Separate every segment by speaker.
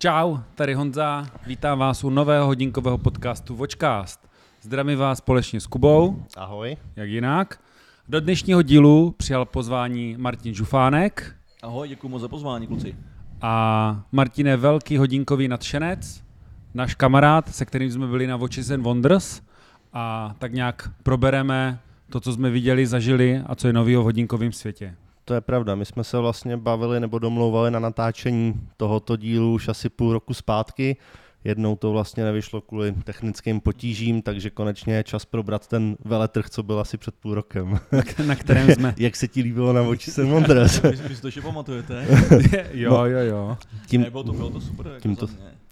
Speaker 1: Čau, tady Honza, vítám vás u nového hodinkového podcastu Watchcast. Zdravím vás společně s Kubou.
Speaker 2: Ahoj.
Speaker 1: Jak jinak. Do dnešního dílu přijal pozvání Martin Žufánek.
Speaker 3: Ahoj, děkuji moc za pozvání, kluci.
Speaker 1: A Martin je velký hodinkový nadšenec, náš kamarád, se kterým jsme byli na Watches and Wonders a tak nějak probereme to, co jsme viděli, zažili a co je novýho v hodinkovém světě.
Speaker 2: To je pravda, my jsme se vlastně bavili nebo domlouvali na natáčení tohoto dílu už asi půl roku zpátky. Jednou to vlastně nevyšlo kvůli technickým potížím, takže konečně je čas probrat ten veletrh, co byl asi před půl rokem.
Speaker 1: Na kterém jsme.
Speaker 2: Jak se ti líbilo na oči jsem Mondres?
Speaker 3: Vy, si to ještě pamatujete?
Speaker 1: jo, jo, jo.
Speaker 3: Tím, ne, bylo to, bylo to super. Jako
Speaker 2: tím, to,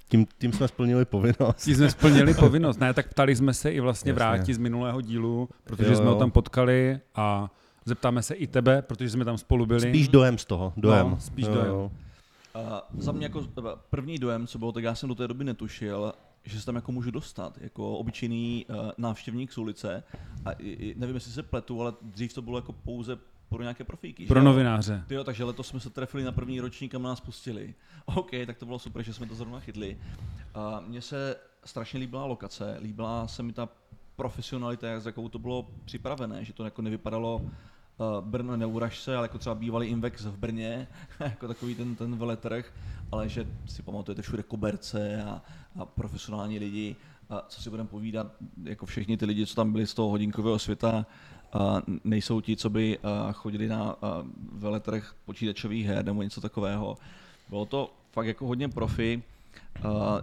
Speaker 2: tím, tím jsme splnili povinnost.
Speaker 1: Tím jsme splnili povinnost. Ne, tak ptali jsme se i vlastně vrátit z minulého dílu, protože jo, jo. jsme ho tam potkali a Zeptáme se i tebe, protože jsme tam spolu byli.
Speaker 2: Spíš dojem z toho, dojem.
Speaker 1: No, spíš dojem.
Speaker 3: Uh, za mě jako první dojem, co bylo, tak já jsem do té doby netušil, že se tam jako můžu dostat, jako obyčejný uh, návštěvník z ulice. A i, nevím, jestli se pletu, ale dřív to bylo jako pouze pro nějaké profíky.
Speaker 1: Pro že? novináře.
Speaker 3: Jo, takže letos jsme se trefili na první ročník a nás pustili. OK, tak to bylo super, že jsme to zrovna chytli. Uh, mně se strašně líbila lokace, líbila se mi ta profesionalita, jak jakou to bylo připravené, že to jako nevypadalo uh, Brno neuraž se, ale jako třeba bývalý Invex v Brně, jako takový ten, ten veletrh, ale že si pamatujete všude koberce a, a profesionální lidi, a co si budeme povídat, jako všichni ty lidi, co tam byli z toho hodinkového světa, a nejsou ti, co by chodili na veletrh počítačových her nebo něco takového. Bylo to fakt jako hodně profi,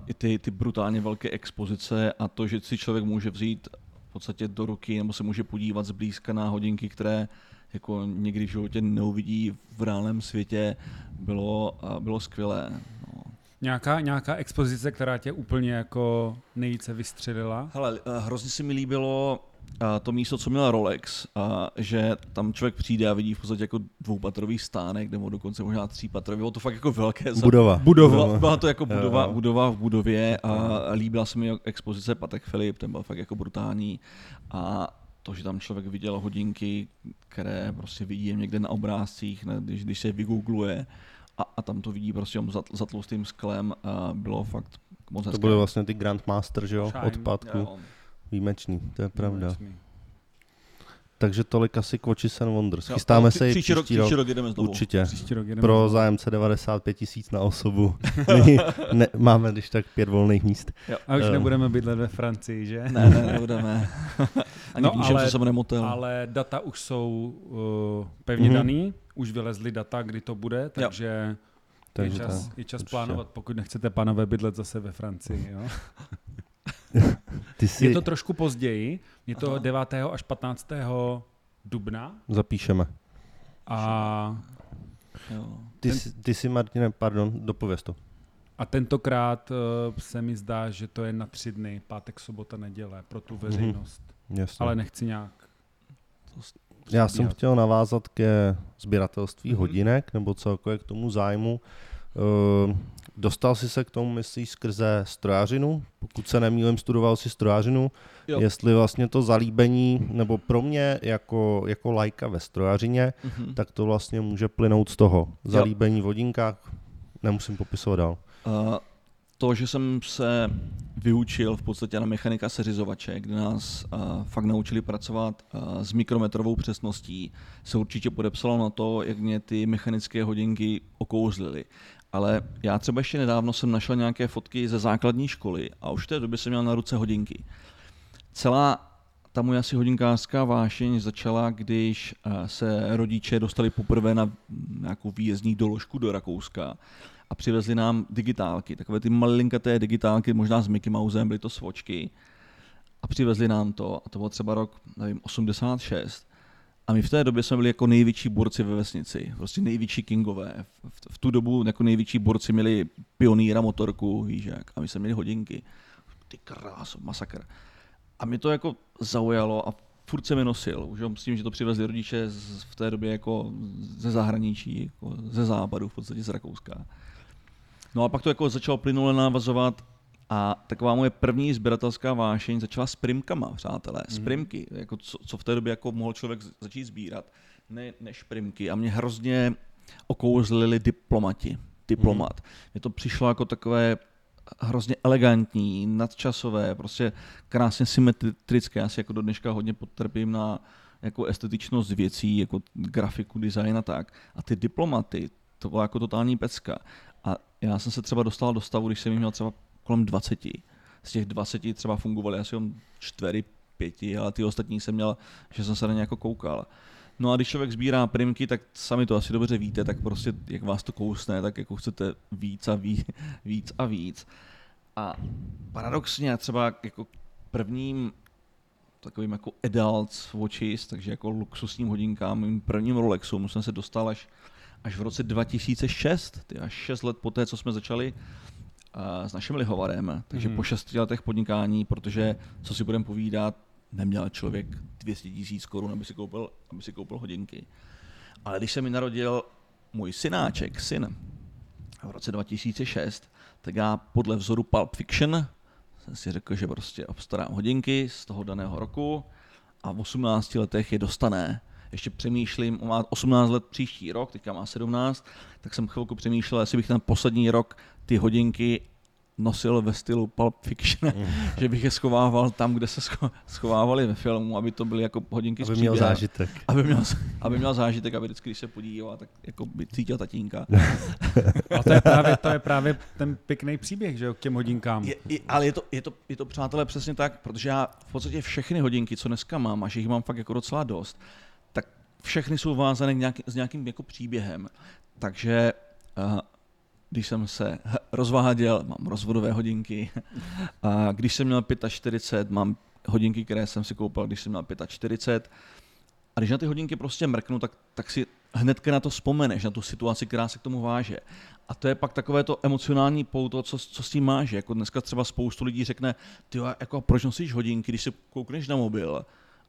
Speaker 3: i ty, ty brutálně velké expozice a to, že si člověk může vzít v podstatě do ruky nebo se může podívat zblízka na hodinky, které jako někdy v životě neuvidí v reálném světě, bylo, bylo skvělé. No.
Speaker 1: Nějaká, nějaká expozice, která tě úplně jako nejvíce vystřelila?
Speaker 3: Hele, eh, hrozně se mi líbilo to místo, co měl Rolex, že tam člověk přijde a vidí v podstatě jako dvoupatrový stánek, nebo dokonce možná třípatrový, bylo to fakt jako velké.
Speaker 2: Budova.
Speaker 1: Budova.
Speaker 3: Byla, byla to jako budova, budova v budově a líbila se mi expozice Patek Filip, ten byl fakt jako brutální a to, že tam člověk viděl hodinky, které prostě vidí někde na obrázcích, ne, když, když se vygoogluje a, a tam to vidí prostě za, za tlustým sklem, a bylo fakt moc
Speaker 2: To byly vlastně ty Grandmaster, že jo, odpadku. Jo. Výjimečný, to je pravda. Výjimečný. Takže tolik asi k Watches and Wonders. Chystáme se i příští,
Speaker 3: rok, příští rok jedeme znovu.
Speaker 2: Určitě.
Speaker 1: Příští rok jedeme
Speaker 2: Pro znovu. zájemce 95 tisíc na osobu. My ne, máme když tak pět volných míst.
Speaker 1: Jo. A už uh. nebudeme bydlet ve Francii, že?
Speaker 3: Ne, ne, nebudeme. Ani no, píšem, ale, se bude motel.
Speaker 1: Ale data už jsou uh, pevně mm-hmm. daný, už vylezly data, kdy to bude, takže... Jo. Takže je čas, je čas plánovat, pokud nechcete pánové bydlet zase ve Francii. Jo? Ty jsi... Je to trošku později, je to Aha. 9. až 15. dubna.
Speaker 2: Zapíšeme.
Speaker 1: A...
Speaker 2: Jo. Ty, ten... jsi, ty jsi, Martine, pardon, dopověz to.
Speaker 1: A tentokrát uh, se mi zdá, že to je na tři dny, pátek, sobota, neděle, pro tu mhm. veřejnost. Mm-hmm. Jasně. Ale nechci nějak...
Speaker 2: Já jsem chtěl navázat ke sběratelství mm-hmm. hodinek, nebo celkově k tomu zájmu. Uh, Dostal jsi se k tomu, myslíš, skrze strojařinu? Pokud se nemýlím, studoval si strojařinu. Jo. Jestli vlastně to zalíbení, nebo pro mě jako, jako lajka ve strojařině, mm-hmm. tak to vlastně může plynout z toho. Zalíbení v hodinkách, nemusím popisovat dál. Uh,
Speaker 3: to, že jsem se vyučil v podstatě na mechanika seřizovače, kde nás uh, fakt naučili pracovat uh, s mikrometrovou přesností, se určitě podepsalo na to, jak mě ty mechanické hodinky okouzlily ale já třeba ještě nedávno jsem našel nějaké fotky ze základní školy a už v té době jsem měl na ruce hodinky. Celá ta moje asi hodinkářská vášeň začala, když eh, se rodiče dostali poprvé na nějakou výjezdní doložku do Rakouska a přivezli nám digitálky, takové ty malinkaté digitálky, možná s Mickey Mousem, byly to svočky. A přivezli nám to, a to bylo třeba rok, nevím, 86. A my v té době jsme byli jako největší borci ve vesnici, prostě největší kingové. V, v tu dobu jako největší borci měli pionýra motorku, víš jak, a my jsme měli hodinky. Ty krás, masakr. A mě to jako zaujalo a furt se mi nosil. Už s tím, že to přivezli rodiče z, v té době jako ze zahraničí, jako ze západu, v podstatě z Rakouska. No a pak to jako začalo plynule navazovat a taková moje první sběratelská vášeň začala s primkama, přátelé, s mhm. primky, jako co, co v té době jako mohl člověk začít sbírat, ne, než primky. A mě hrozně okouzlili diplomati. diplomat. Mm. Mně to přišlo jako takové hrozně elegantní, nadčasové, prostě krásně symetrické. Já si jako do dneška hodně potrpím na jako estetičnost věcí, jako grafiku, design a tak. A ty diplomaty, to byla jako totální pecka. A já jsem se třeba dostal do stavu, když jsem jich měl třeba kolem 20. Z těch 20 třeba fungovaly asi jen 4, 5, ale ty ostatní jsem měl, že jsem se na ně jako koukal. No a když člověk sbírá primky, tak sami to asi dobře víte, tak prostě jak vás to kousne, tak jako chcete víc a víc, víc a víc. A paradoxně třeba jako prvním takovým jako adult watches, takže jako luxusním hodinkám, mým prvním Rolexům jsem se dostal až, až v roce 2006, ty až 6 let poté, co jsme začali s naším lihovarem, takže mm. po 6 letech podnikání, protože, co si budeme povídat, neměl člověk 200 tisíc korun, aby si, koupil, aby si koupil hodinky. Ale když se mi narodil můj synáček, syn, v roce 2006, tak já podle vzoru Pulp Fiction jsem si řekl, že prostě obstarám hodinky z toho daného roku a v 18 letech je dostané. Ještě přemýšlím, má 18 let příští rok, teďka má 17, tak jsem chvilku přemýšlel, jestli bych ten poslední rok ty hodinky nosil ve stylu Pulp Fiction, mm. že bych je schovával tam, kde se schovávali ve filmu, aby to byly jako hodinky
Speaker 2: aby měl zážitek.
Speaker 3: Aby měl, aby měl zážitek, aby vždycky, když se podíval, tak jako by cítil tatínka.
Speaker 1: A to je právě, to je právě ten pěkný příběh, že jo, k těm hodinkám.
Speaker 3: Je, je, ale je to, je, to, je to, přátelé, přesně tak, protože já v podstatě všechny hodinky, co dneska mám, a že jich mám fakt jako docela dost, všechny jsou vázané nějaký, s nějakým jako příběhem. Takže uh, když jsem se rozváděl, mám rozvodové hodinky. A když jsem měl 45, mám hodinky, které jsem si koupil, když jsem měl 45. A když na ty hodinky prostě mrknu, tak, tak si hnedka na to vzpomeneš, na tu situaci, která se k tomu váže. A to je pak takové to emocionální pouto, co, co s tím máš. Jako dneska třeba spoustu lidí řekne, ty jako proč nosíš hodinky, když se koukneš na mobil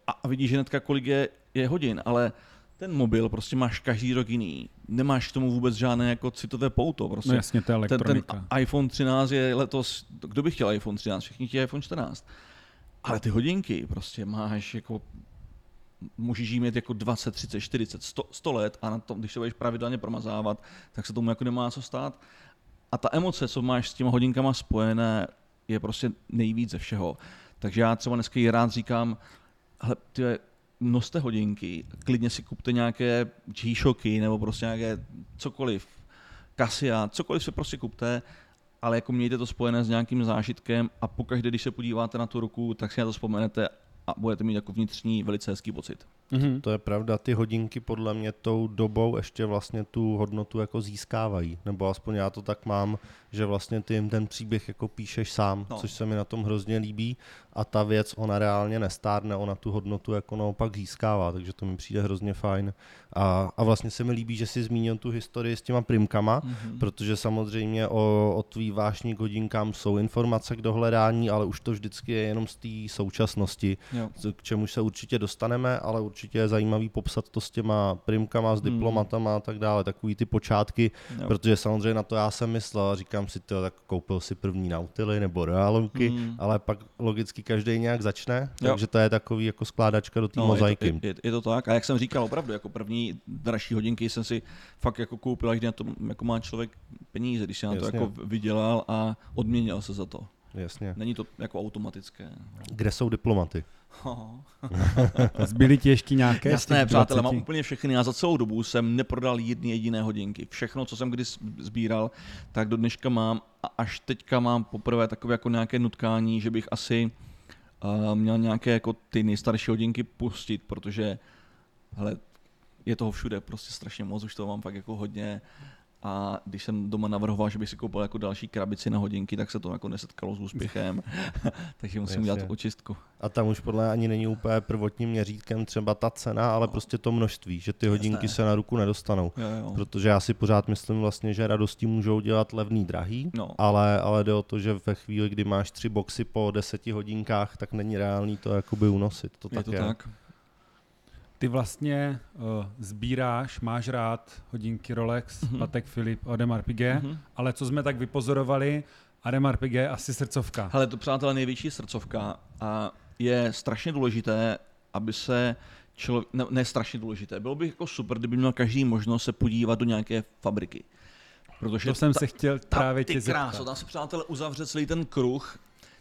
Speaker 3: a, vidíš hnedka, kolik je, je hodin, ale ten mobil prostě máš každý rok jiný. Nemáš k tomu vůbec žádné jako citové pouto. Prostě.
Speaker 1: No jasně, to je elektronika.
Speaker 3: Ten, ten iPhone 13 je letos, kdo by chtěl iPhone 13? Všichni chtějí iPhone 14. Ale ty hodinky prostě máš jako můžeš jí mít jako 20, 30, 40, 100, 100 let a na tom, když se budeš pravidelně promazávat, tak se tomu jako nemá co stát. A ta emoce, co máš s těma hodinkama spojené, je prostě nejvíc ze všeho. Takže já třeba dneska rád říkám, hele, ty noste hodinky, klidně si kupte nějaké G-Shocky nebo prostě nějaké cokoliv, Cassia, cokoliv si prostě kupte, ale jako mějte to spojené s nějakým zážitkem a pokaždé, když se podíváte na tu ruku, tak si na to vzpomenete a budete mít jako vnitřní velice hezký pocit.
Speaker 2: Mm-hmm. To je pravda, ty hodinky podle mě tou dobou ještě vlastně tu hodnotu jako získávají, nebo aspoň já to tak mám, že vlastně ty jim ten příběh jako píšeš sám, no. což se mi na tom hrozně líbí a ta věc, ona reálně nestárne, ona tu hodnotu jako naopak získává, takže to mi přijde hrozně fajn. A, a vlastně se mi líbí, že si zmínil tu historii s těma primkama, mm-hmm. protože samozřejmě o, o tvý vášní hodinkám jsou informace k dohledání, ale už to vždycky je jenom z té současnosti, jo. k čemuž se určitě dostaneme, ale určitě je zajímavý popsat to s těma primkama, s mhm. diplomatama mm. a tak dále, takový ty počátky, jo. protože samozřejmě na to já jsem myslel, říkám si to, tak koupil si první Nautily nebo Realuky, mm. ale pak logicky každý nějak začne, jo. takže to je takový jako skládačka do té no, mozaiky.
Speaker 3: Je to, je, je to tak a jak jsem říkal, opravdu, jako první dražší hodinky jsem si fakt jako koupil, až na to jako má člověk peníze, když se na to jako vydělal a odměnil se za to.
Speaker 2: Jasně.
Speaker 3: Není to jako automatické.
Speaker 2: Kde jsou diplomaty?
Speaker 1: Zbyly ti ještě nějaké?
Speaker 3: Jasné, přátelé, mám úplně všechny. Já za celou dobu jsem neprodal jedny jediné hodinky. Všechno, co jsem kdy sbíral, tak do dneška mám a až teďka mám poprvé takové jako nějaké nutkání, že bych asi uh, měl nějaké jako ty nejstarší hodinky pustit, protože hele, je toho všude prostě strašně moc, už to mám fakt jako hodně a když jsem doma navrhoval, že bych si koupil jako další krabici na hodinky, tak se to jako nesetkalo s úspěchem, takže musím Jasně. udělat očistku.
Speaker 2: A tam už podle ani není úplně prvotním měřítkem třeba ta cena, ale no. prostě to množství, že ty hodinky Jasné. se na ruku nedostanou. Jo, jo. Protože já si pořád myslím vlastně, že radosti můžou dělat levný drahý, no. ale, ale jde o to, že ve chvíli, kdy máš tři boxy po deseti hodinkách, tak není reálný to jakoby unosit. To je tak
Speaker 3: to je. tak
Speaker 1: ty vlastně uh, sbíráš, máš rád hodinky Rolex, mm-hmm. Patek Philip, Audemars Piguet, mm-hmm. ale co jsme tak vypozorovali, Audemars Piguet je asi srdcovka.
Speaker 3: Ale to přátelé největší srdcovka a je strašně důležité, aby se člověk, ne, ne strašně důležité, bylo by jako super, kdyby měl každý možnost se podívat do nějaké fabriky.
Speaker 1: Protože to jsem ta, se chtěl ta, právě tě
Speaker 3: kráso, tam se přátelé uzavře celý ten kruh.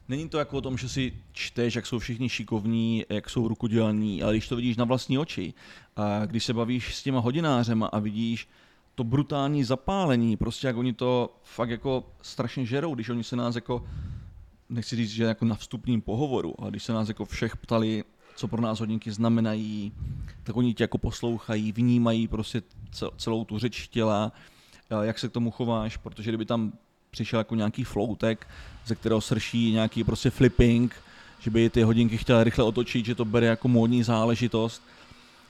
Speaker 3: Není to jako o tom, že si čteš, jak jsou všichni šikovní, jak jsou rukodělní, ale když to vidíš na vlastní oči, a když se bavíš s těma hodinářema a vidíš to brutální zapálení, prostě jak oni to fakt jako strašně žerou, když oni se nás jako, nechci říct, že jako na vstupním pohovoru, ale když se nás jako všech ptali, co pro nás hodinky znamenají, tak oni tě jako poslouchají, vnímají prostě celou tu řeč těla, jak se k tomu chováš, protože kdyby tam přišel jako nějaký floutek, ze kterého srší nějaký prostě flipping, že by ty hodinky chtěl rychle otočit, že to bere jako módní záležitost.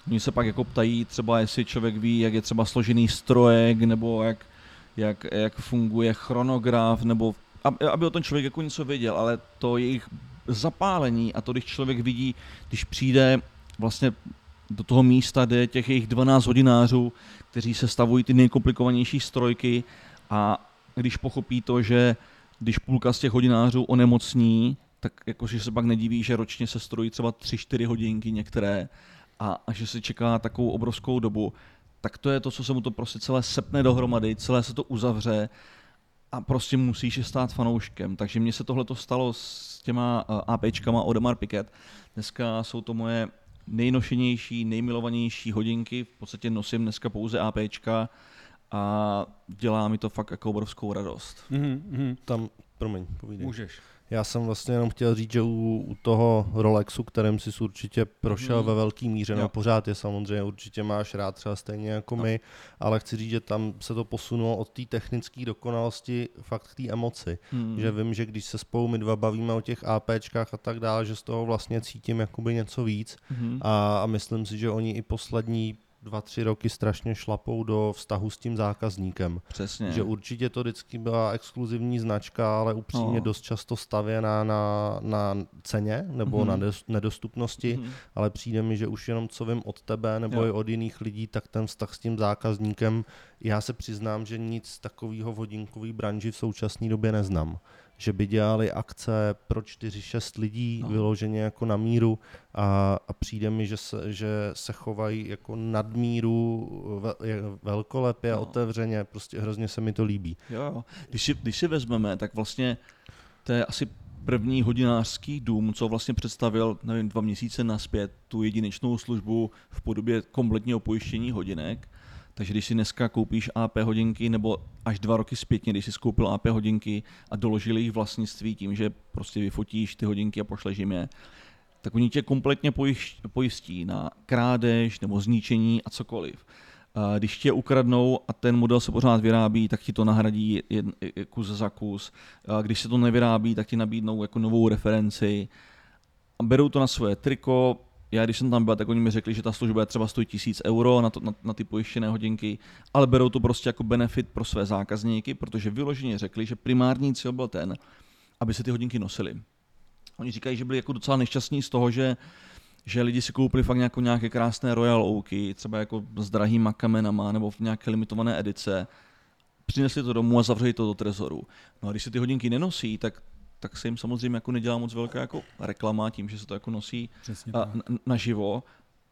Speaker 3: Oni se pak jako ptají třeba, jestli člověk ví, jak je třeba složený strojek, nebo jak, jak, jak funguje chronograf, nebo aby o tom člověk jako něco věděl, ale to jejich zapálení a to, když člověk vidí, když přijde vlastně do toho místa, kde těch jejich 12 hodinářů, kteří se stavují ty nejkomplikovanější strojky a když pochopí to, že když půlka z těch hodinářů onemocní, tak jakože se pak nediví, že ročně se strojí třeba 3-4 hodinky některé a, a že se čeká takovou obrovskou dobu, tak to je to, co se mu to prostě celé sepne dohromady, celé se to uzavře a prostě musíš stát fanouškem. Takže mně se tohle to stalo s těma uh, APčkama Odemar Piket. Dneska jsou to moje nejnošenější, nejmilovanější hodinky, v podstatě nosím dneska pouze APčka a dělá mi to fakt jako obrovskou radost.
Speaker 2: Mm-hmm. Tam, promiň, povídej.
Speaker 1: Můžeš.
Speaker 2: Já jsem vlastně jenom chtěl říct, že u, u toho Rolexu, kterým jsi určitě prošel hmm. ve velký míře, no pořád je samozřejmě, určitě máš rád třeba stejně jako no. my, ale chci říct, že tam se to posunulo od té technické dokonalosti fakt k té emoci. Hmm. Že vím, že když se spolu my dva bavíme o těch APčkách a tak dále, že z toho vlastně cítím jakoby něco víc hmm. a, a myslím si, že oni i poslední dva, tři roky strašně šlapou do vztahu s tím zákazníkem.
Speaker 3: Přesně.
Speaker 2: Že určitě to vždycky byla exkluzivní značka, ale upřímně no. dost často stavěná na, na ceně nebo mm-hmm. na nedostupnosti, mm-hmm. ale přijde mi, že už jenom co vím od tebe nebo jo. i od jiných lidí, tak ten vztah s tím zákazníkem, já se přiznám, že nic takového v hodinkové branži v současné době neznám že by dělali akce pro 4-6 lidí no. vyloženě jako na míru a, a přijde mi, že se, že se chovají jako nadmíru velkolepě no. a otevřeně, prostě hrozně se mi to líbí.
Speaker 3: Jo, když si, když si vezmeme, tak vlastně to je asi první hodinářský dům, co vlastně představil, nevím, dva měsíce naspět tu jedinečnou službu v podobě kompletního pojištění hodinek takže když si dneska koupíš AP hodinky, nebo až dva roky zpětně, když si koupil AP hodinky a doložili jejich vlastnictví tím, že prostě vyfotíš ty hodinky a pošleš jim je, tak oni tě kompletně pojistí na krádež nebo zničení a cokoliv. Když tě ukradnou a ten model se pořád vyrábí, tak ti to nahradí kus za kus. Když se to nevyrábí, tak ti nabídnou jako novou referenci. A berou to na svoje triko, já když jsem tam byl, tak oni mi řekli, že ta služba je třeba stojí tisíc euro na, to, na, na ty pojištěné hodinky, ale berou to prostě jako benefit pro své zákazníky, protože vyloženě řekli, že primární cíl byl ten, aby se ty hodinky nosily. Oni říkají, že byli jako docela nešťastní z toho, že že lidi si koupili fakt nějakou, nějaké krásné Royal Oaky, třeba jako s drahýma kamenama nebo v nějaké limitované edice, přinesli to domů a zavřeli to do trezoru. No a když se ty hodinky nenosí, tak tak se jim samozřejmě jako nedělá moc velká jako reklama tím, že se to jako nosí na, naživo,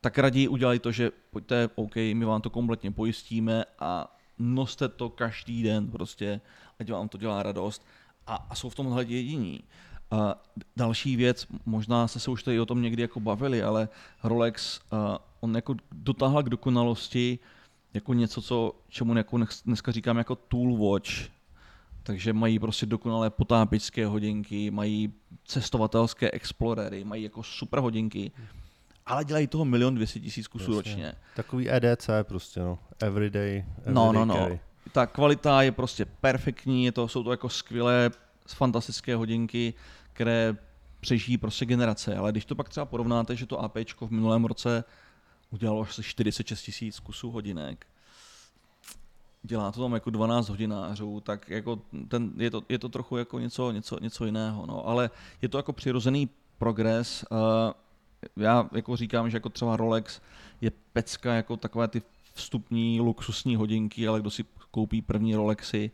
Speaker 3: tak raději udělají to, že pojďte, OK, my vám to kompletně pojistíme a noste to každý den prostě, ať vám to dělá radost. A, a jsou v tomhle jediní. A další věc, možná se se už tady o tom někdy jako bavili, ale Rolex, uh, on jako dotáhl k dokonalosti jako něco, co, čemu jako dneska říkám jako tool watch, takže mají prostě dokonalé potápičské hodinky, mají cestovatelské explorery, mají jako super hodinky, ale dělají toho milion dvěstě tisíc kusů Jasně. ročně.
Speaker 2: Takový EDC prostě, no. Everyday, everyday
Speaker 3: No, no, no. Carry. Ta kvalita je prostě perfektní, je to, jsou to jako skvělé, fantastické hodinky, které přežijí prostě generace, ale když to pak třeba porovnáte, že to AP v minulém roce udělalo asi 46 tisíc kusů hodinek, dělá to tam jako 12 hodinářů, tak jako ten, je, to, je to trochu jako něco, něco, něco jiného. No. Ale je to jako přirozený progres. Uh, já jako říkám, že jako třeba Rolex je pecka jako takové ty vstupní luxusní hodinky, ale kdo si koupí první Rolexy,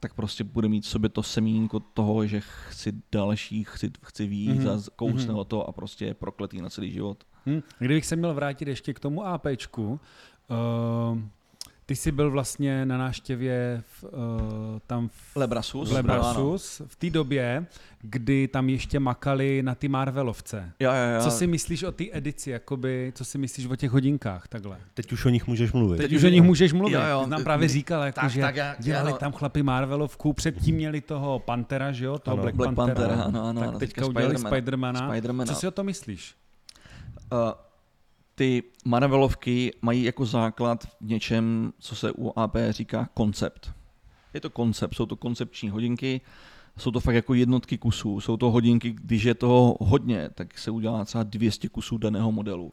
Speaker 3: tak prostě bude mít v sobě to semínko toho, že chci další, chci, chci víc mm-hmm. a kousne mm-hmm. to a prostě je prokletý na celý život.
Speaker 1: Hmm. Kdybych se měl vrátit ještě k tomu APčku, uh, Ty jsi byl vlastně na náštěvě v, uh, tam v
Speaker 3: Lebrasus,
Speaker 1: v, Lebrasus, v té době, kdy tam ještě makali na ty Marvelovce.
Speaker 3: Ja, ja, ja.
Speaker 1: Co si myslíš o té edici, jakoby, co si myslíš o těch hodinkách takhle?
Speaker 2: Teď už o nich můžeš mluvit.
Speaker 1: Teď už o nich můžeš mluvit. Jo, jo. Ty nám právě říkal, jako, tak, že tak,
Speaker 3: já,
Speaker 1: dělali já, tam chlapi Marvelovku, předtím měli toho Pantera, že jo, toho ano. Black, Black Panthera. Panther, ano, ano, tak ano, teďka udělali Spidermana. Spidermana. Co si o to myslíš?
Speaker 3: Uh, ty Marvelovky mají jako základ v něčem, co se u AP říká koncept. Je to koncept, jsou to koncepční hodinky, jsou to fakt jako jednotky kusů, jsou to hodinky, když je toho hodně, tak se udělá třeba 200 kusů daného modelu.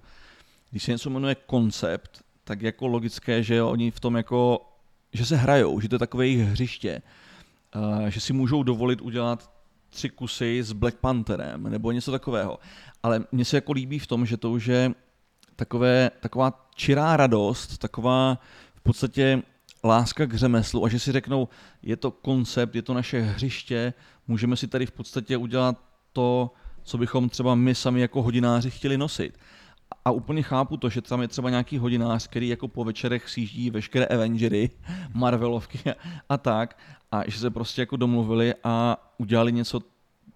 Speaker 3: Když se něco jmenuje koncept, tak jako logické, že oni v tom jako, že se hrajou, že to je takové jejich hřiště, že si můžou dovolit udělat tři kusy s Black Pantherem nebo něco takového. Ale mně se jako líbí v tom, že to už je takové, taková čirá radost, taková v podstatě láska k řemeslu a že si řeknou, je to koncept, je to naše hřiště, můžeme si tady v podstatě udělat to, co bychom třeba my sami jako hodináři chtěli nosit. A úplně chápu to, že tam je třeba nějaký hodinář, který jako po večerech sjíždí veškeré Avengery, Marvelovky a tak, a že se prostě jako domluvili a udělali něco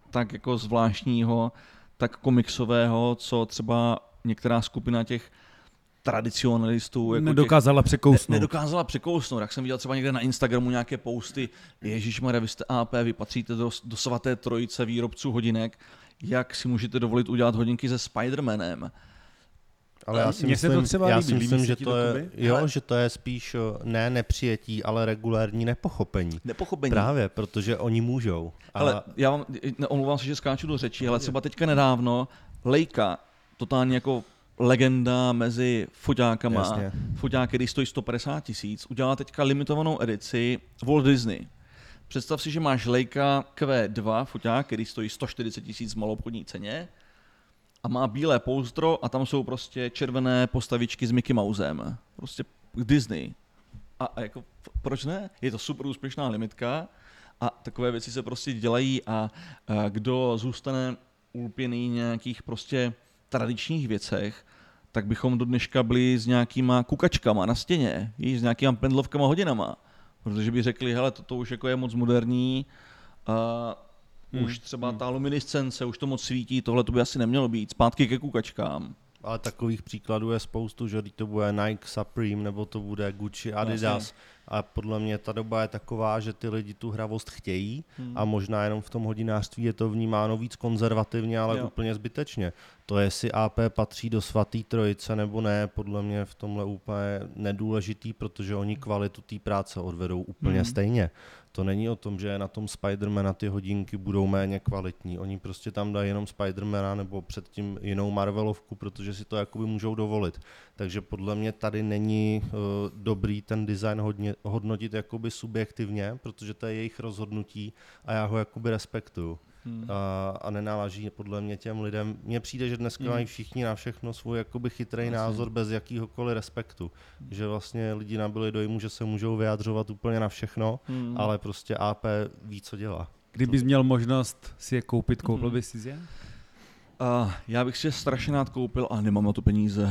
Speaker 3: tak jako zvláštního, tak komiksového, co třeba některá skupina těch tradicionalistů.
Speaker 1: Jako nedokázala těch, překousnout.
Speaker 3: Ne, nedokázala překousnout. Jak jsem viděl třeba někde na Instagramu nějaké posty, Ježíš vy jste AP, vy patříte do, do svaté trojice výrobců hodinek, jak si můžete dovolit udělat hodinky se Spider-Manem.
Speaker 2: Ale já si Mně myslím, se to třeba já líbí. si myslím, že to, je, jo, ale... že to je spíš ne nepřijetí, ale regulární nepochopení.
Speaker 3: Nepochopení.
Speaker 2: Právě, protože oni můžou.
Speaker 3: A... Ale já vám, omlouvám se, že skáču do řečí, ale třeba teďka nedávno Lejka totálně jako legenda mezi foťákama. Jasně. Foťák, který stojí 150 tisíc, udělala teďka limitovanou edici Walt Disney. Představ si, že máš Leica Q2 foťák, který stojí 140 tisíc v malobchodní ceně a má bílé pouzdro a tam jsou prostě červené postavičky s Mickey Mousem. Prostě Disney. A, a jako, proč ne? Je to super úspěšná limitka a takové věci se prostě dělají a, a kdo zůstane ulpěný nějakých prostě tradičních věcech, tak bychom do dneška byli s nějakýma kukačkama na stěně, s nějakýma pendlovkama hodinama. Protože by řekli, hele, toto už jako je moc moderní, a hmm. už třeba ta luminiscence, už to moc svítí, tohle to by asi nemělo být, zpátky ke kukačkám.
Speaker 2: Ale takových příkladů je spoustu, že to bude Nike Supreme, nebo to bude Gucci, Adidas. A podle mě ta doba je taková, že ty lidi tu hravost chtějí hmm. a možná jenom v tom hodinářství je to vnímáno víc konzervativně, ale jo. úplně zbytečně. To, jestli AP patří do svatý trojice nebo ne, podle mě v tomhle úplně nedůležitý, protože oni kvalitu té práce odvedou úplně hmm. stejně. To není o tom, že na tom Spidermana ty hodinky budou méně kvalitní. Oni prostě tam dají jenom Spidermana nebo předtím jinou Marvelovku, protože si to jakoby můžou dovolit. Takže podle mě tady není uh, dobrý ten design hodně, hodnotit jakoby subjektivně, protože to je jejich rozhodnutí a já ho jakoby respektuju. Hmm. A, a nenáleží podle mě těm lidem. Mně přijde, že dneska hmm. mají všichni na všechno svůj jakoby chytrý vlastně. názor bez jakýhokoliv respektu. Hmm. Že vlastně lidi nabili dojmu, že se můžou vyjadřovat úplně na všechno, hmm. ale prostě AP ví, co dělá.
Speaker 1: Kdybys měl možnost si je koupit, koupil hmm. bys si je?
Speaker 3: Uh, já bych si je strašně rád koupil a nemám na to peníze.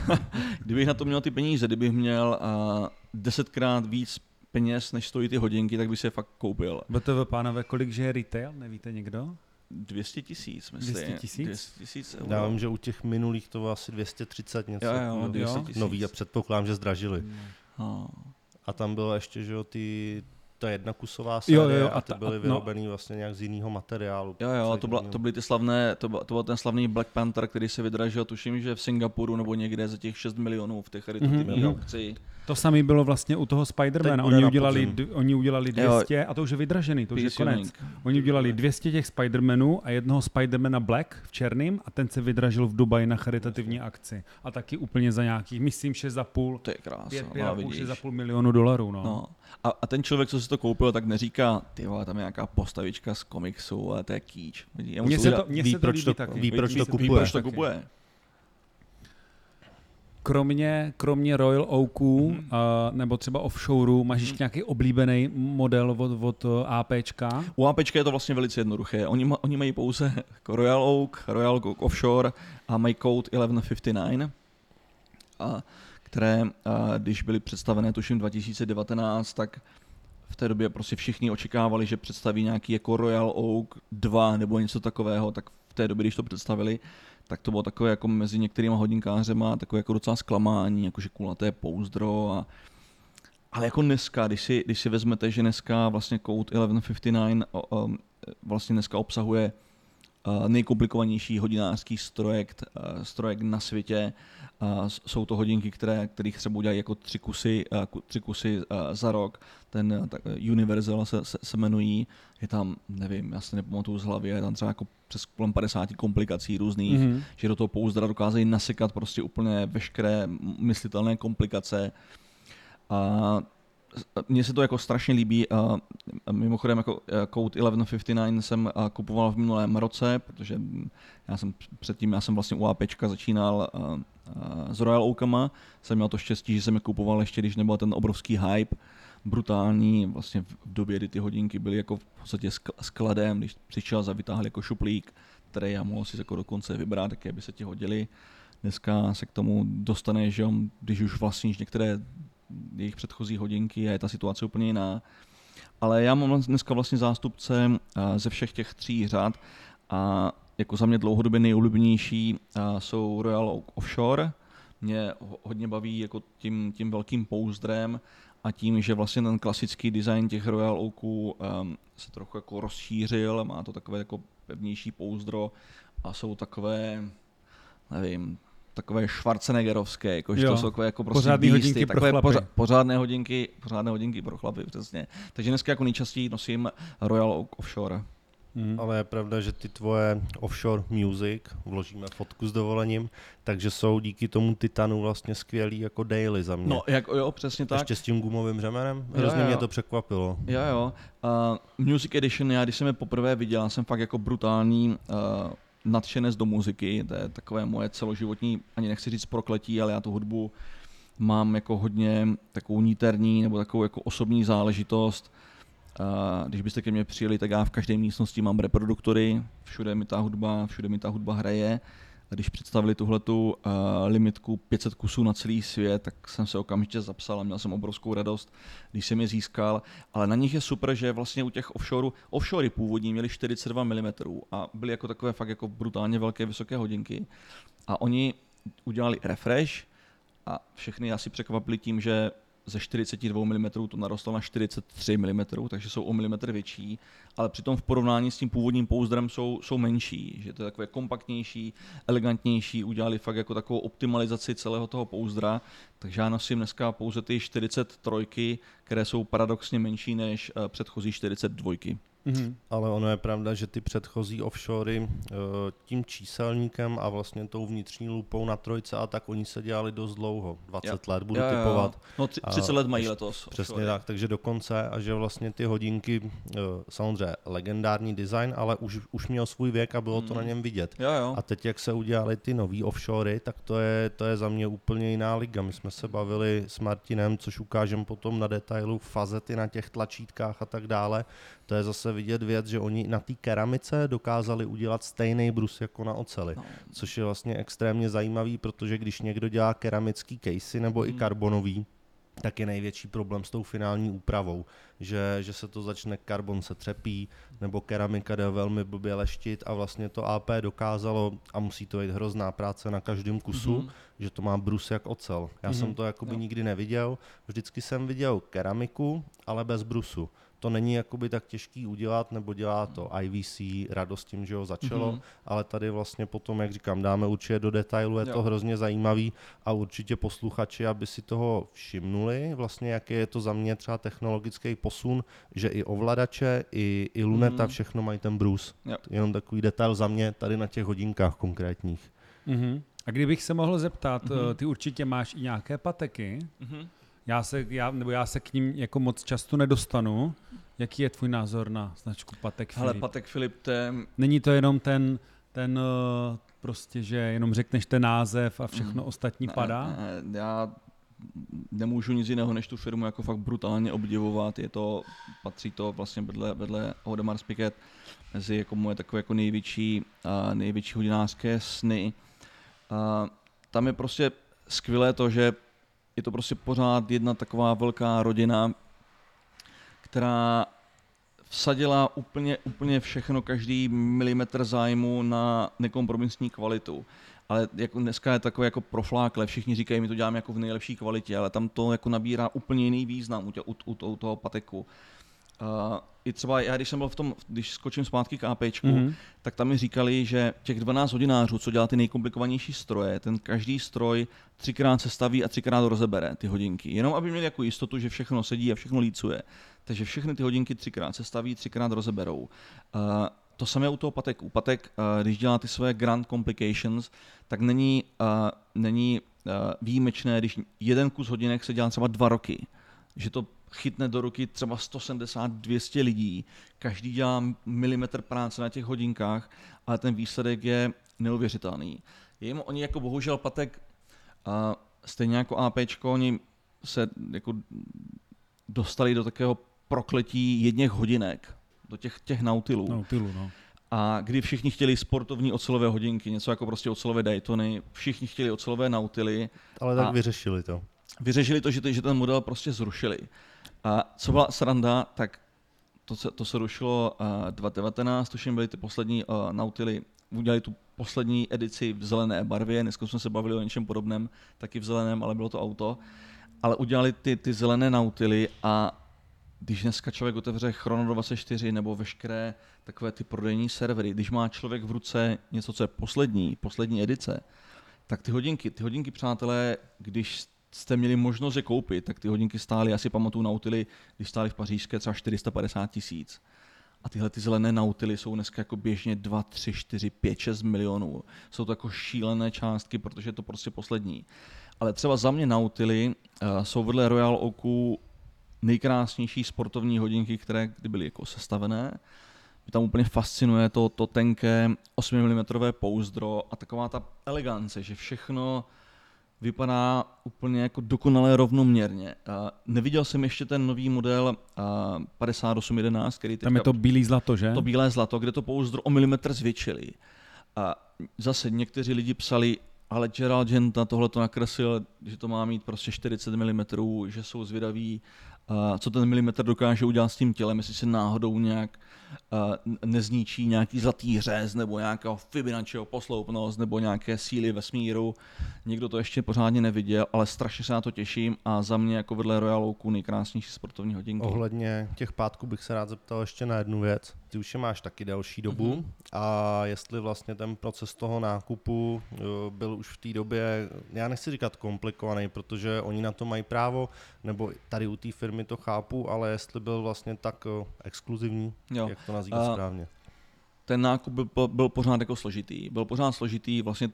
Speaker 3: kdybych na to měl ty peníze, kdybych měl uh, desetkrát víc peněz, než stojí ty hodinky, tak by si je fakt koupil.
Speaker 1: BTV, pánové, kolik že je retail, nevíte někdo?
Speaker 3: 200 tisíc, myslím. 200
Speaker 1: tisíc?
Speaker 3: 200 tisíc
Speaker 2: Já vím, že u těch minulých to bylo asi 230 něco. Jo,
Speaker 3: jo, 200
Speaker 2: Nový a předpokládám, že zdražili. No. A tam bylo ještě, že jo, ty ta jedna kusová série jo, jo, a, ty byly vyrobený no. vlastně nějak z jiného materiálu.
Speaker 3: Jo, jo, to, byla, to byly ty slavné, to, byl, to byl ten slavný Black Panther, který se vydražil, tuším, že v Singapuru nebo někde za těch 6 milionů v těch charitativních mm-hmm. aukci.
Speaker 1: To samé bylo vlastně u toho Spidermana. Oni udělali, d- oni udělali 200 jo. a to už je vydražený, to už je konec. Oni udělali 200 těch Spidermanů a jednoho Spidermana Black v černým a ten se vydražil v Dubaji na charitativní akci. A taky úplně za nějakých, myslím, 6,5
Speaker 3: to je krása, 5,
Speaker 1: 5, 6,5 milionu dolarů. No. no.
Speaker 3: A, a, ten člověk, co si to koupil, tak neříká, ty vole, tam je nějaká postavička z komiksu, ale to je kýč.
Speaker 1: Mně se to, mně ví, se to líbí to, taky.
Speaker 2: Ví, proč to kupuje.
Speaker 3: Ví, proč to kupuje
Speaker 1: kromě, kromě Royal Oaků uh, nebo třeba offshoreu, máš ještě mm-hmm. nějaký oblíbený model od, od uh, APčka?
Speaker 3: U APčka je to vlastně velice jednoduché. Oni, oni mají pouze jako Royal Oak, Royal Oak Offshore a mají code 1159. a které, a když byly představené, tuším 2019, tak v té době prostě všichni očekávali, že představí nějaký jako Royal Oak 2 nebo něco takového, tak v té době, když to představili, tak to bylo takové jako mezi některýma hodinkářema takové jako docela zklamání, jakože kulaté pouzdro a ale jako dneska, když si, když si vezmete, že dneska vlastně Code 1159 vlastně dneska obsahuje nejkomplikovanější hodinářský strojek, strojek na světě. Jsou to hodinky, které, kterých třeba udělají jako tři kusy, tři kusy za rok. Ten tak, Universal se, se, se, jmenují. Je tam, nevím, já si nepamatuju z hlavy, je tam třeba jako přes kolem 50 komplikací různých, mm-hmm. že do toho pouzdra dokázají nasekat prostě úplně veškeré myslitelné komplikace. A mně se to jako strašně líbí. A mimochodem jako Code 1159 jsem kupoval v minulém roce, protože já jsem předtím, já jsem vlastně u APčka začínal s Royal Oakama. Jsem měl to štěstí, že jsem je kupoval ještě, když nebyl ten obrovský hype brutální, vlastně v době, kdy ty hodinky byly jako v podstatě skladem, když přišel za vytáhl jako šuplík, který já mohl si jako dokonce vybrat, jaké by se ti hodily. Dneska se k tomu dostane, že když už vlastníš některé jejich předchozí hodinky a je ta situace úplně jiná. Ale já mám dneska vlastně zástupce eh, ze všech těch tří řad a jako za mě dlouhodobě nejoblíbenější eh, jsou Royal Oak Offshore. Mě hodně baví jako tím, tím velkým pouzdrem a tím, že vlastně ten klasický design těch Royal Oaků um, se trochu jako rozšířil, má to takové jako pevnější pouzdro a jsou takové, nevím, takové Schwarzeneggerovské, jako, že to jsou takové jako prostě
Speaker 1: pořádné hodinky takové pro
Speaker 3: pořa- pořádné hodinky, pořádné hodinky pro chlapy, přesně. Takže dneska jako nejčastěji nosím Royal Offshore.
Speaker 2: Mm. Ale je pravda, že ty tvoje offshore music, vložíme fotku s dovolením, takže jsou díky tomu Titanu vlastně skvělý jako daily za mě.
Speaker 3: No, jak, jo, přesně tak.
Speaker 2: Ještě s tím gumovým řemenem, hrozně mě to překvapilo.
Speaker 3: Jo, jo. Uh, music Edition, já když jsem je poprvé viděl, jsem fakt jako brutální uh, nadšenec do muziky, to je takové moje celoživotní, ani nechci říct prokletí, ale já tu hudbu mám jako hodně takovou níterní nebo takovou jako osobní záležitost. Když byste ke mně přijeli, tak já v každé místnosti mám reproduktory, všude mi ta hudba, všude mi ta hudba hraje když představili tuhletu uh, limitku 500 kusů na celý svět, tak jsem se okamžitě zapsal a měl jsem obrovskou radost, když jsem je získal. Ale na nich je super, že vlastně u těch offshore, offshory původní měly 42 mm a byly jako takové fakt jako brutálně velké vysoké hodinky. A oni udělali refresh a všechny asi překvapili tím, že ze 42 mm to narostlo na 43 mm, takže jsou o milimetr větší, ale přitom v porovnání s tím původním pouzdrem jsou, jsou menší, že to je takové kompaktnější, elegantnější, udělali fakt jako takovou optimalizaci celého toho pouzdra, takže já nosím dneska pouze ty 43, které jsou paradoxně menší než eh, předchozí 42.
Speaker 2: Mm-hmm. Ale ono je pravda, že ty předchozí offshory eh, tím číselníkem a vlastně tou vnitřní lupou na trojce a tak oni se dělali dost dlouho, 20 jo. let budu jo, jo, typovat.
Speaker 3: No 30 let mají letos.
Speaker 2: Přesně offshory. tak, takže dokonce a že vlastně ty hodinky, eh, samozřejmě legendární design, ale už, už měl svůj věk a bylo mm. to na mhm. něm vidět.
Speaker 3: Jo, jo.
Speaker 2: A teď jak se udělali ty nový offshory, tak to je, to je za mě úplně jiná liga. My jsme se bavili s Martinem, což ukážeme potom na detailu, fazety na těch tlačítkách a tak dále. To je zase vidět věc, že oni na té keramice dokázali udělat stejný brus jako na oceli, no. což je vlastně extrémně zajímavý, protože když někdo dělá keramický casey nebo hmm. i karbonový, tak je největší problém s tou finální úpravou, že, že se to začne, karbon se třepí, nebo keramika jde velmi blbě leštit a vlastně to AP dokázalo, a musí to být hrozná práce na každém kusu, mm-hmm. že to má brus jak ocel. Já mm-hmm. jsem to jakoby no. nikdy neviděl, vždycky jsem viděl keramiku, ale bez brusu to není jakoby tak těžký udělat, nebo dělá to IVC radost tím, že ho začalo, mm-hmm. ale tady vlastně potom, jak říkám, dáme určitě do detailu, je jo. to hrozně zajímavý a určitě posluchači, aby si toho všimnuli, vlastně jaký je to za mě třeba technologický posun, že i ovladače, i, i luneta, mm-hmm. všechno mají ten brus. Jo. Jenom takový detail za mě tady na těch hodinkách konkrétních.
Speaker 1: Mm-hmm. A kdybych se mohl zeptat, mm-hmm. ty určitě máš i nějaké pateky, mm-hmm. Já se, já, nebo já se k ním jako moc často nedostanu. Jaký je tvůj názor na značku Patek Filip?
Speaker 3: Ale Patek Filip, to je...
Speaker 1: Není to jenom ten, ten eh, prostě, že jenom řekneš ten název a všechno mm. ostatní
Speaker 3: ne,
Speaker 1: padá?
Speaker 3: Ne, já nemůžu nic jiného, než tu firmu jako fakt brutálně obdivovat. Je to, patří to vlastně vedle, vedle Hodemar Spiket mezi jako moje takové jako největší, uh, největší hodinářské sny. Uh, tam je prostě skvělé to, že je to prostě pořád jedna taková velká rodina, která vsadila úplně, úplně všechno, každý milimetr zájmu na nekompromisní kvalitu. Ale jako dneska je takové jako proflákle, všichni říkají, my to děláme jako v nejlepší kvalitě, ale tam to jako nabírá úplně jiný význam u, tě, u, u, u toho pateku. Uh, I třeba já, když jsem byl v tom, když skočím zpátky k APčku, mm-hmm. tak tam mi říkali, že těch 12 hodinářů, co dělá ty nejkomplikovanější stroje, ten každý stroj třikrát se staví a třikrát rozebere ty hodinky. Jenom aby měli jako jistotu, že všechno sedí a všechno lícuje. Takže všechny ty hodinky třikrát se staví, třikrát rozeberou. Uh, to samé u toho Patek. U Patek, uh, když dělá ty své grand complications, tak není, uh, není uh, výjimečné, když jeden kus hodinek se dělá třeba dva roky. Že to chytne do ruky třeba 170-200 lidí, každý dělá milimetr práce na těch hodinkách, ale ten výsledek je neuvěřitelný. Jim oni jako bohužel Patek, uh, stejně jako APčko, oni se jako dostali do takého prokletí jedněch hodinek, do těch, těch nautilů.
Speaker 1: Nautilu, no.
Speaker 3: A kdy všichni chtěli sportovní ocelové hodinky, něco jako prostě ocelové Daytony, všichni chtěli ocelové nautily.
Speaker 2: Ale tak vyřešili to.
Speaker 3: Vyřešili to, že, to, že ten model prostě zrušili. A co byla sranda, tak to se, to se rušilo uh, 2019, tuším byly ty poslední uh, nautily, udělali tu poslední edici v zelené barvě, dneska jsme se bavili o něčem podobném, taky v zeleném, ale bylo to auto. Ale udělali ty, ty zelené nautily a když dneska člověk otevře Chrono 24 nebo veškeré takové ty prodejní servery, když má člověk v ruce něco, co je poslední, poslední edice, tak ty hodinky, ty hodinky, přátelé, když jste měli možnost je koupit, tak ty hodinky stály, asi pamatuju Nautily, když stály v pařížské třeba 450 tisíc. A tyhle ty zelené Nautily jsou dneska jako běžně 2, 3, 4, 5, 6 milionů. Jsou to jako šílené částky, protože je to prostě poslední. Ale třeba za mě Nautily uh, jsou vedle Royal Oaku nejkrásnější sportovní hodinky, které kdy byly jako sestavené. Mě tam úplně fascinuje to, to tenké 8 mm pouzdro a taková ta elegance, že všechno vypadá úplně jako dokonale rovnoměrně. Uh, neviděl jsem ještě ten nový model uh, 5811, který
Speaker 1: teďka, Tam je to bílé zlato, že?
Speaker 3: To bílé zlato, kde to pouzdro o milimetr zvětšili. A zase někteří lidi psali, ale Gerald Genta tohle to nakreslil, že to má mít prostě 40 mm, že jsou zvědaví, co ten milimetr dokáže udělat s tím tělem, jestli se náhodou nějak uh, nezničí nějaký zlatý řez nebo nějakého Fibonacciho posloupnost nebo nějaké síly vesmíru. Nikdo to ještě pořádně neviděl, ale strašně se na to těším a za mě jako vedle Royal Oaku nejkrásnější sportovní hodinky.
Speaker 2: Ohledně těch pátků bych se rád zeptal ještě na jednu věc. Ty už je máš taky delší dobu mm-hmm. a jestli vlastně ten proces toho nákupu uh, byl už v té době, já nechci říkat komplikovaný, protože oni na to mají právo, nebo tady u té firmy to chápu, ale jestli byl vlastně tak uh, exkluzivní, jo. Jak to nazývat správně
Speaker 3: ten nákup byl, byl pořád jako složitý. Byl pořád složitý, vlastně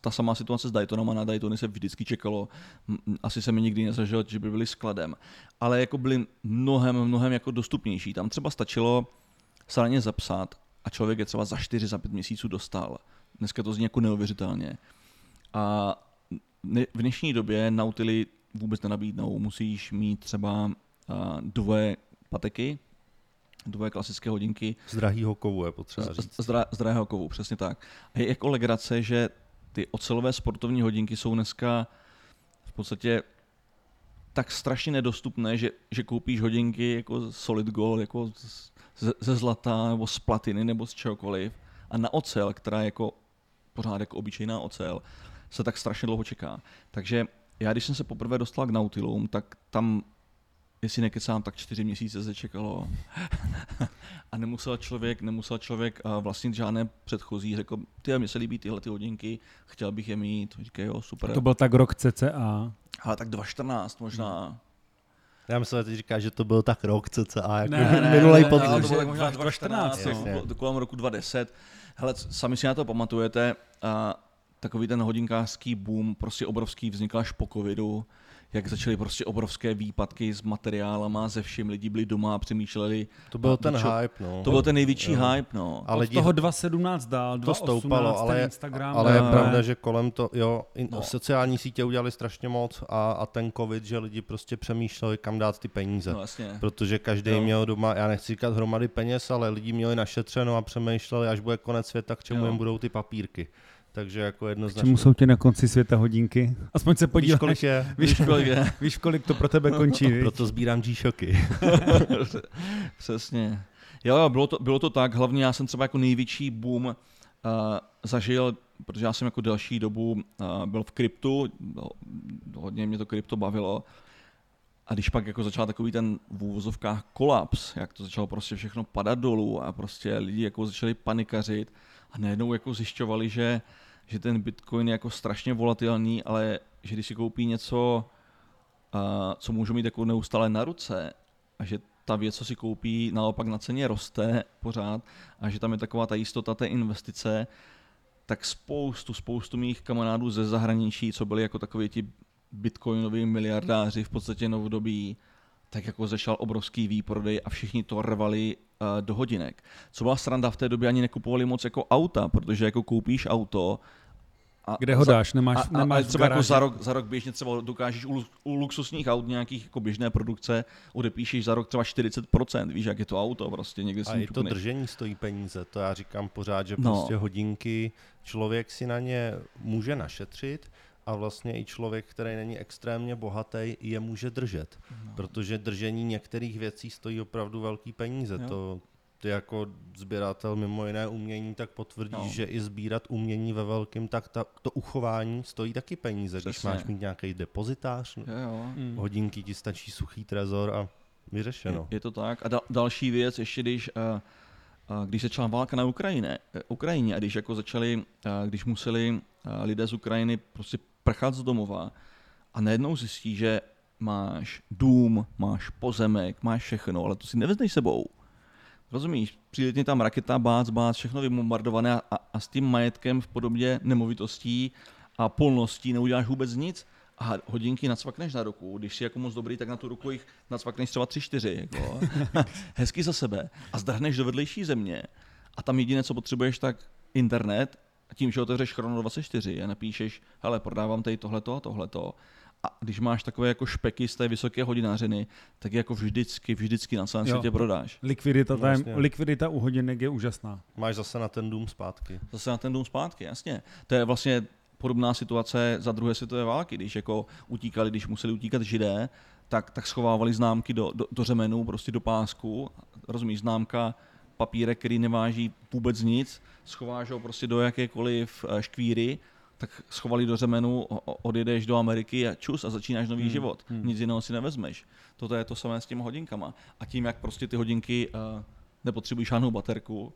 Speaker 3: ta samá situace s Daytonama, na Daytony se vždycky čekalo, asi se mi nikdy nezažil, že by byli skladem, ale jako byly mnohem, mnohem jako dostupnější. Tam třeba stačilo se na ně zapsat a člověk je třeba za 4, za 5 měsíců dostal. Dneska to zní jako neuvěřitelně. A v dnešní době Nautily vůbec nenabídnou. Musíš mít třeba dvoje pateky, dvoje klasické hodinky.
Speaker 2: Z drahýho kovu je potřeba říct.
Speaker 3: Z, z, z drahého kovu, přesně tak. A je jako legrace, že ty ocelové sportovní hodinky jsou dneska v podstatě tak strašně nedostupné, že, že koupíš hodinky jako solid gold, jako ze, ze zlata nebo z platiny nebo z čehokoliv a na ocel, která je jako pořád jako obyčejná ocel, se tak strašně dlouho čeká. Takže já, když jsem se poprvé dostal k Nautilum, tak tam jestli nekecám, tak čtyři měsíce se čekalo. a nemusel člověk, nemusel člověk uh, vlastnit žádné předchozí. Řekl, ty, mi se líbí tyhle ty hodinky, chtěl bych je mít. Říkaj, jo, super.
Speaker 1: To byl tak rok cca.
Speaker 3: Ale tak 2014 možná.
Speaker 2: Já myslím, že ty říkáš, že to byl tak rok cca, jako
Speaker 3: ne, ne, minulý ne, podzim. Ne, to bylo tak možná 2014, no, kolem roku 2010. Hele, sami si na to pamatujete, uh, takový ten hodinkářský boom, prostě obrovský, vznikl až po covidu jak začaly prostě obrovské výpadky s materiálama, ze vším lidi byli doma a přemýšleli.
Speaker 2: To byl ten čo, hype, no.
Speaker 3: To byl ten největší jo. hype, no.
Speaker 1: A lidi, Od toho 2017 dál, 2018 to stoupalo, ale, Instagram.
Speaker 2: Ale je pravda, že kolem to, jo, in, no. sociální sítě udělali strašně moc a, a ten covid, že lidi prostě přemýšleli, kam dát ty peníze.
Speaker 3: No, jasně.
Speaker 2: Protože každý jo. měl doma, já nechci říkat hromady peněz, ale lidi měli našetřeno a přemýšleli, až bude konec světa, k čemu jo. jim budou ty papírky. Takže jako jednoznačně.
Speaker 1: Čemu jsou ti na konci světa hodinky? Aspoň se podíváš.
Speaker 2: Víš, kolik je?
Speaker 1: Víš, kolik je? Víš, kolik to pro tebe končí.
Speaker 2: Proto sbírám G-Shocky.
Speaker 3: Přesně. Jo, jo, bylo to, bylo to tak, hlavně já jsem třeba jako největší boom uh, zažil, protože já jsem jako delší dobu uh, byl v kryptu, hodně mě to krypto bavilo, a když pak jako začal takový ten v úvozovkách kolaps, jak to začalo prostě všechno padat dolů a prostě lidi jako začali panikařit a najednou jako zjišťovali, že, že ten Bitcoin je jako strašně volatilní, ale že když si koupí něco, co můžou mít jako neustále na ruce a že ta věc, co si koupí, naopak na ceně roste pořád a že tam je taková ta jistota té investice, tak spoustu, spoustu mých kamarádů ze zahraničí, co byli jako takový ti bitcoinoví miliardáři v podstatě novodobí, tak jako začal obrovský výprodej a všichni to rvali uh, do hodinek. Co byla sranda, v té době ani nekupovali moc jako auta, protože jako koupíš auto
Speaker 1: a Kde ho dáš? Nemáš,
Speaker 3: a,
Speaker 1: nemáš
Speaker 3: a třeba jako za rok, za rok běžně třeba dokážeš u, u luxusních aut nějakých jako běžné produkce odepíšeš za rok třeba 40%, víš, jak je to auto prostě někde
Speaker 2: A i to držení stojí peníze, to já říkám pořád, že no. prostě hodinky, člověk si na ně může našetřit, a vlastně i člověk, který není extrémně bohatý, je může držet. No. Protože držení některých věcí stojí opravdu velký peníze. Jo. To ty jako sběratel mimo jiné umění, tak potvrdíš, no. že i sbírat umění ve velkém, tak ta, to uchování stojí taky peníze. Přesně. Když máš mít nějaký depozitář,
Speaker 3: jo, jo.
Speaker 2: Mm. hodinky ti stačí suchý trezor a vyřešeno.
Speaker 3: Je, je to tak. A da, další věc, ještě když, uh, když začala válka na Ukrajině, uh, Ukrajině a když jako začali, když museli lidé z Ukrajiny prostě prchat z domova a najednou zjistí, že máš dům, máš pozemek, máš všechno, ale to si nevezneš sebou. Rozumíš? Přijde tam raketa, bác, bác, všechno vybombardované a, a s tím majetkem v podobě nemovitostí a polností neuděláš vůbec nic a hodinky nacvakneš na ruku. Když jsi jako moc dobrý, tak na tu ruku jich nacvakneš třeba tři, čtyři. Jako. Hezky za sebe. A zdrhneš do vedlejší země. A tam jediné, co potřebuješ, tak internet. A tím, že otevřeš Chrono 24 a napíšeš, hele, prodávám tady tohleto a tohleto a když máš takové jako špeky z té vysoké hodinářiny, tak jako vždycky, vždycky na celém světě prodáš.
Speaker 1: Likvidita, no, tam, likvidita u hodinek je úžasná.
Speaker 2: Máš zase na ten dům zpátky.
Speaker 3: Zase na ten dům zpátky, jasně. To je vlastně podobná situace za druhé světové války, když jako utíkali, když museli utíkat židé, tak, tak schovávali známky do, do, do řemenu, prostě do pásku, rozumíš, známka papírek, který neváží vůbec nic, schováš ho prostě do jakékoliv eh, škvíry tak schovali do řemenu, odjedeš do Ameriky a čus a začínáš nový hmm. život. Hmm. Nic jiného si nevezmeš. Toto je to samé s těmi hodinkama. A tím, jak prostě ty hodinky uh, nepotřebují žádnou baterku, uh,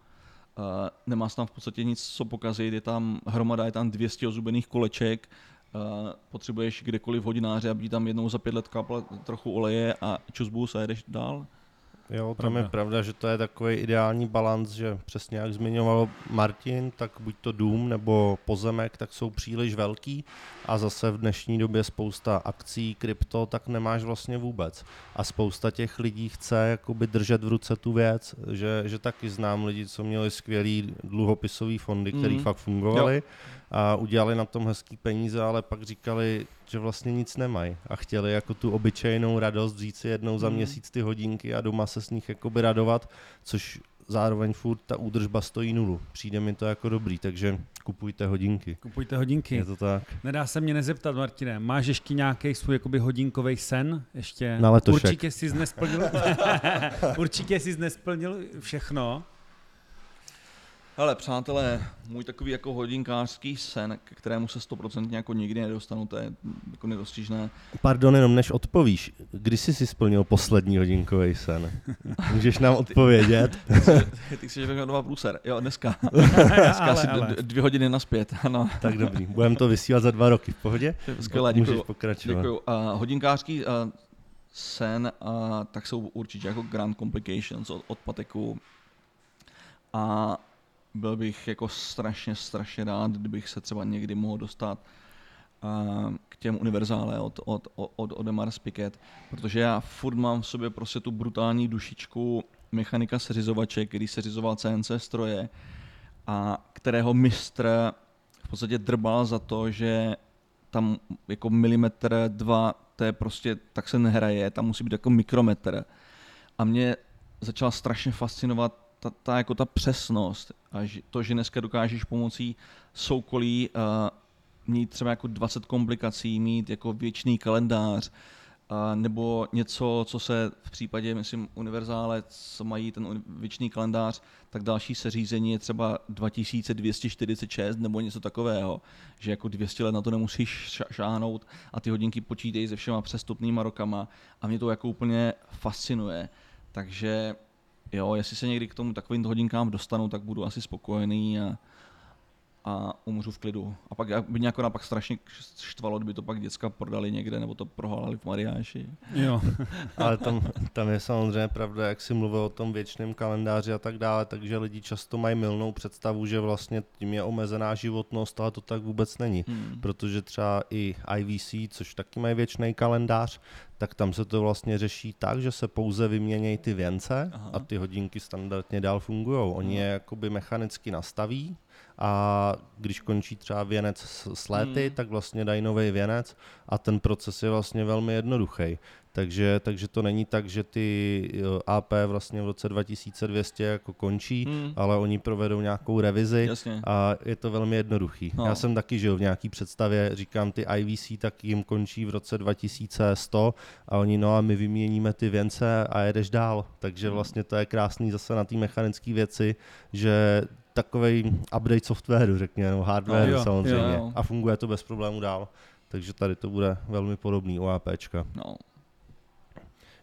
Speaker 3: nemá tam v podstatě nic, co pokazit, je tam hromada, je tam 200 ozubených koleček, uh, potřebuješ kdekoliv hodináře, aby tam jednou za pět let kapla trochu oleje a čus a jedeš dál.
Speaker 2: Jo, tam pravda. je pravda, že to je takový ideální balans, že přesně jak zmiňoval Martin, tak buď to dům nebo pozemek, tak jsou příliš velký a zase v dnešní době spousta akcí, krypto, tak nemáš vlastně vůbec. A spousta těch lidí chce jakoby držet v ruce tu věc, že, že taky znám lidi, co měli skvělý dluhopisový fondy, které mm. fakt fungovaly. Jo a udělali na tom hezký peníze, ale pak říkali, že vlastně nic nemají a chtěli jako tu obyčejnou radost vzít si jednou za hmm. měsíc ty hodinky a doma se s nich jakoby radovat, což zároveň furt ta údržba stojí nulu. Přijde mi to jako dobrý, takže kupujte hodinky.
Speaker 1: Kupujte hodinky.
Speaker 2: Je to tak.
Speaker 1: Nedá se mě nezeptat, Martine, máš ještě nějaký svůj jakoby hodinkový sen? Ještě?
Speaker 2: Na letošek.
Speaker 1: Určitě jsi nesplnil, určitě jsi nesplnil všechno.
Speaker 3: Hele, přátelé, můj takový jako hodinkářský sen, k kterému se stoprocentně jako nikdy nedostanu, to je jako nedostižné.
Speaker 2: Pardon, jenom než odpovíš, kdy jsi si splnil poslední hodinkový sen? Můžeš nám odpovědět?
Speaker 3: ty, chceš dva průser. Jo, dneska. dneska ale, asi ale. dvě hodiny naspět. Ano.
Speaker 2: tak dobrý, budeme to vysílat za dva roky, v pohodě?
Speaker 3: Skvělé, děkuji.
Speaker 2: Můžeš pokračovat.
Speaker 3: Děkuji. Uh, hodinkářský uh, sen, uh, tak jsou určitě jako Grand Complications od, od Pateku. A byl bych jako strašně, strašně rád, kdybych se třeba někdy mohl dostat uh, k těm univerzále od, od, od, od Mars Piket, protože já furt mám v sobě prostě tu brutální dušičku mechanika seřizovače, který seřizoval CNC stroje a kterého mistr v podstatě drbal za to, že tam jako milimetr, dva, to je prostě, tak se nehraje, tam musí být jako mikrometr. A mě začala strašně fascinovat ta, ta, jako ta přesnost a to, že dneska dokážeš pomocí soukolí uh, mít třeba jako 20 komplikací, mít jako věčný kalendář, nebo něco, co se v případě, myslím, univerzále, co mají ten věčný kalendář, tak další seřízení je třeba 2246 nebo něco takového, že jako 200 let na to nemusíš šáhnout a ty hodinky počítají se všema přestupnýma rokama a mě to jako úplně fascinuje. Takže jo, jestli se někdy k tomu takovým hodinkám dostanu, tak budu asi spokojený a, a umřu v klidu. A pak by mě jako pak strašně štvalo, kdyby to pak děcka prodali někde, nebo to prohálali v Mariáši.
Speaker 2: Jo. Ale tam, tam je samozřejmě pravda, jak si mluvil o tom věčném kalendáři a tak dále, takže lidi často mají milnou představu, že vlastně tím je omezená životnost, ale to tak vůbec není. Hmm. Protože třeba i IVC, což taky mají věčný kalendář, tak tam se to vlastně řeší tak, že se pouze vyměnějí ty věnce Aha. a ty hodinky standardně dál fungují. Oni je jakoby mechanicky nastaví, a když končí třeba věnec s léty, hmm. tak vlastně dají nový věnec a ten proces je vlastně velmi jednoduchý. Takže, takže to není tak, že ty AP vlastně v roce 2200 jako končí, hmm. ale oni provedou nějakou revizi
Speaker 3: Jasně.
Speaker 2: a je to velmi jednoduchý. No. Já jsem taky žil v nějaký představě, říkám, ty IVC tak jim končí v roce 2100 a oni, no a my vyměníme ty věnce a jedeš dál. Takže hmm. vlastně to je krásný zase na té mechanické věci, že takový update softwaru, řekněme, no hardware no, samozřejmě. Jo, jo. A funguje to bez problémů dál. Takže tady to bude velmi podobný OAPčka.
Speaker 3: No.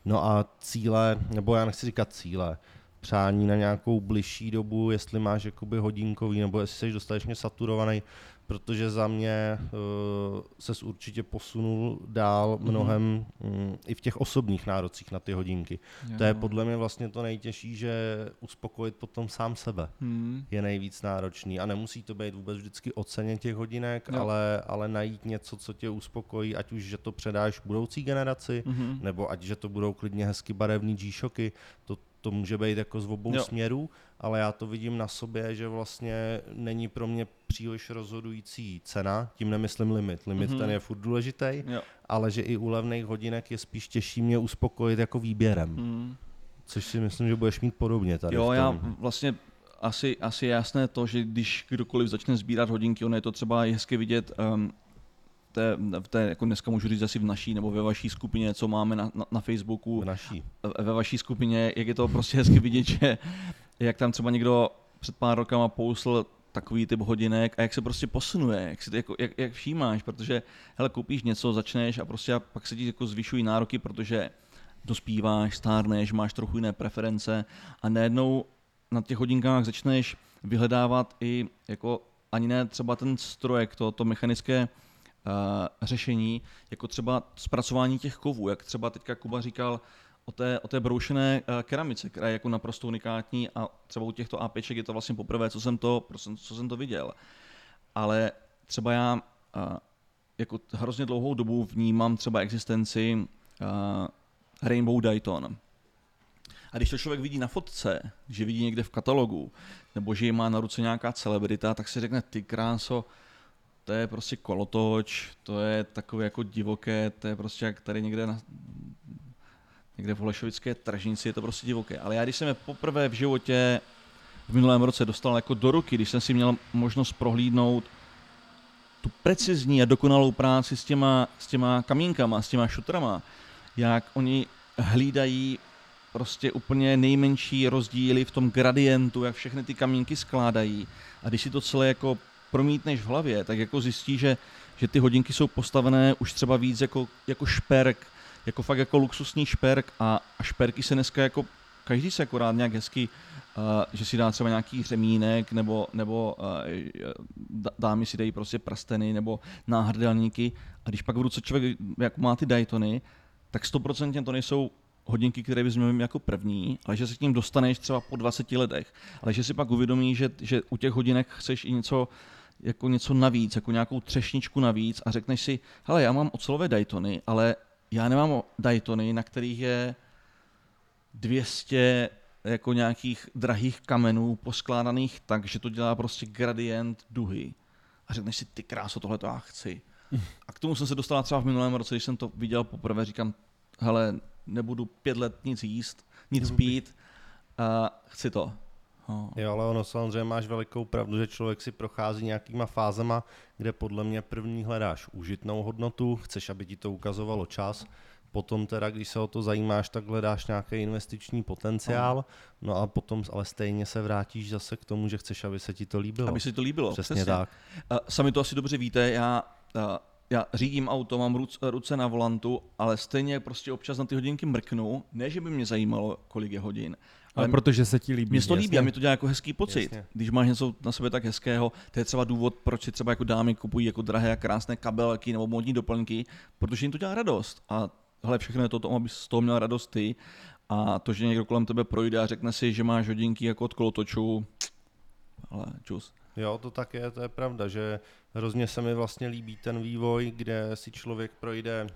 Speaker 2: No a cíle, nebo já nechci říkat cíle, přání na nějakou bližší dobu, jestli máš jakoby hodinkový, nebo jestli jsi dostatečně saturovaný, protože za mě uh, ses určitě posunul dál mhm. mnohem mm-hmm. um, i v těch osobních nárocích na ty hodinky. Jo. To je podle mě vlastně to nejtěžší, že uspokojit potom sám sebe mm. je nejvíc náročný a nemusí to být vůbec vždycky o ceně těch hodinek, ale, ale najít něco, co tě uspokojí, ať už, že to předáš budoucí generaci, mm-hmm. nebo ať, že to budou klidně hezky barevný G-Shocky, to, to může být jako z obou jo. směrů, ale já to vidím na sobě, že vlastně není pro mě příliš rozhodující cena, tím nemyslím limit. Limit mm-hmm. ten je furt důležitý, jo. ale že i u levných hodinek je spíš těžší mě uspokojit jako výběrem. Mm. Což si myslím, že budeš mít podobně tady.
Speaker 3: Jo, já vlastně asi, asi jasné to, že když kdokoliv začne sbírat hodinky, ono je to třeba hezky vidět um, té, v té, jako dneska můžu říct asi v naší nebo ve vaší skupině, co máme na, na, na Facebooku.
Speaker 2: V naší.
Speaker 3: Ve vaší skupině, jak je to prostě hezky vidět, že jak tam třeba někdo před pár rokama pousl takový typ hodinek a jak se prostě posunuje, jak, si to jako, jak, jak všímáš, protože hele, koupíš něco, začneš a prostě a pak se ti jako zvyšují nároky, protože dospíváš, stárneš, máš trochu jiné preference a najednou na těch hodinkách začneš vyhledávat i jako ani ne třeba ten strojek, to, to mechanické řešení, jako třeba zpracování těch kovů, jak třeba teďka Kuba říkal, o té, o té broušené uh, keramice, která je jako naprosto unikátní a třeba u těchto APček je to vlastně poprvé, co jsem to, co jsem to viděl. Ale třeba já uh, jako hrozně dlouhou dobu vnímám třeba existenci Rainbow Dayton. A když to člověk vidí na fotce, že vidí někde v katalogu, nebo že ji má na ruce nějaká celebrita, tak si řekne, ty kráso, to je prostě kolotoč, to je takové jako divoké, to je prostě jak tady někde na, někde v Holešovické tržnici, je to prostě divoké. Ale já když jsem je poprvé v životě v minulém roce dostal jako do ruky, když jsem si měl možnost prohlídnout tu precizní a dokonalou práci s těma, s těma kamínkama, s těma šutrama, jak oni hlídají prostě úplně nejmenší rozdíly v tom gradientu, jak všechny ty kamínky skládají. A když si to celé jako promítneš v hlavě, tak jako zjistí, že, že ty hodinky jsou postavené už třeba víc jako, jako šperk, jako fakt jako luxusní šperk a, a šperky se dneska jako každý se akorát nějak hezky, uh, že si dá třeba nějaký řemínek, nebo, nebo uh, dámy si dají prostě prsteny, nebo náhrdelníky. A když pak v ruce člověk jak má ty Daytony, tak stoprocentně to nejsou hodinky, které bys měl jako první, ale že se k ním dostaneš třeba po 20 letech. Ale že si pak uvědomí, že, že u těch hodinek chceš i něco, jako něco navíc, jako nějakou třešničku navíc a řekneš si, hele, já mám ocelové Daytony, ale já nemám Daytony, na kterých je 200 jako nějakých drahých kamenů poskládaných tak, že to dělá prostě gradient duhy. A řekneš si, ty kráso, tohle to já chci. A k tomu jsem se dostala třeba v minulém roce, když jsem to viděl poprvé, říkám, hele, nebudu pět let nic jíst, nic pít, a chci to.
Speaker 2: Oh. Jo, ale ono samozřejmě máš velikou pravdu, že člověk si prochází nějakýma fázema, kde podle mě první hledáš užitnou hodnotu, chceš, aby ti to ukazovalo čas, potom teda, když se o to zajímáš, tak hledáš nějaký investiční potenciál, no a potom ale stejně se vrátíš zase k tomu, že chceš, aby se ti to líbilo.
Speaker 3: Aby se to líbilo,
Speaker 2: přesně, přesně. tak.
Speaker 3: Sami to asi dobře víte, já já řídím auto, mám ruce, ruce na volantu, ale stejně prostě občas na ty hodinky mrknu. Ne, že by mě zajímalo, kolik je hodin.
Speaker 1: Ale, ale protože se ti líbí.
Speaker 3: Mně to líbí a mi to dělá jako hezký pocit. Jasně. Když máš něco na sebe tak hezkého, to je třeba důvod, proč si třeba jako dámy kupují jako drahé a krásné kabelky nebo modní doplňky, protože jim to dělá radost. A hele, všechno je to tomu, aby z toho měl radost ty. A to, že někdo kolem tebe projde a řekne si, že máš hodinky jako od kolotoču, ale čus.
Speaker 2: Jo, to tak je, to je pravda, že hrozně se mi vlastně líbí ten vývoj, kde si člověk projde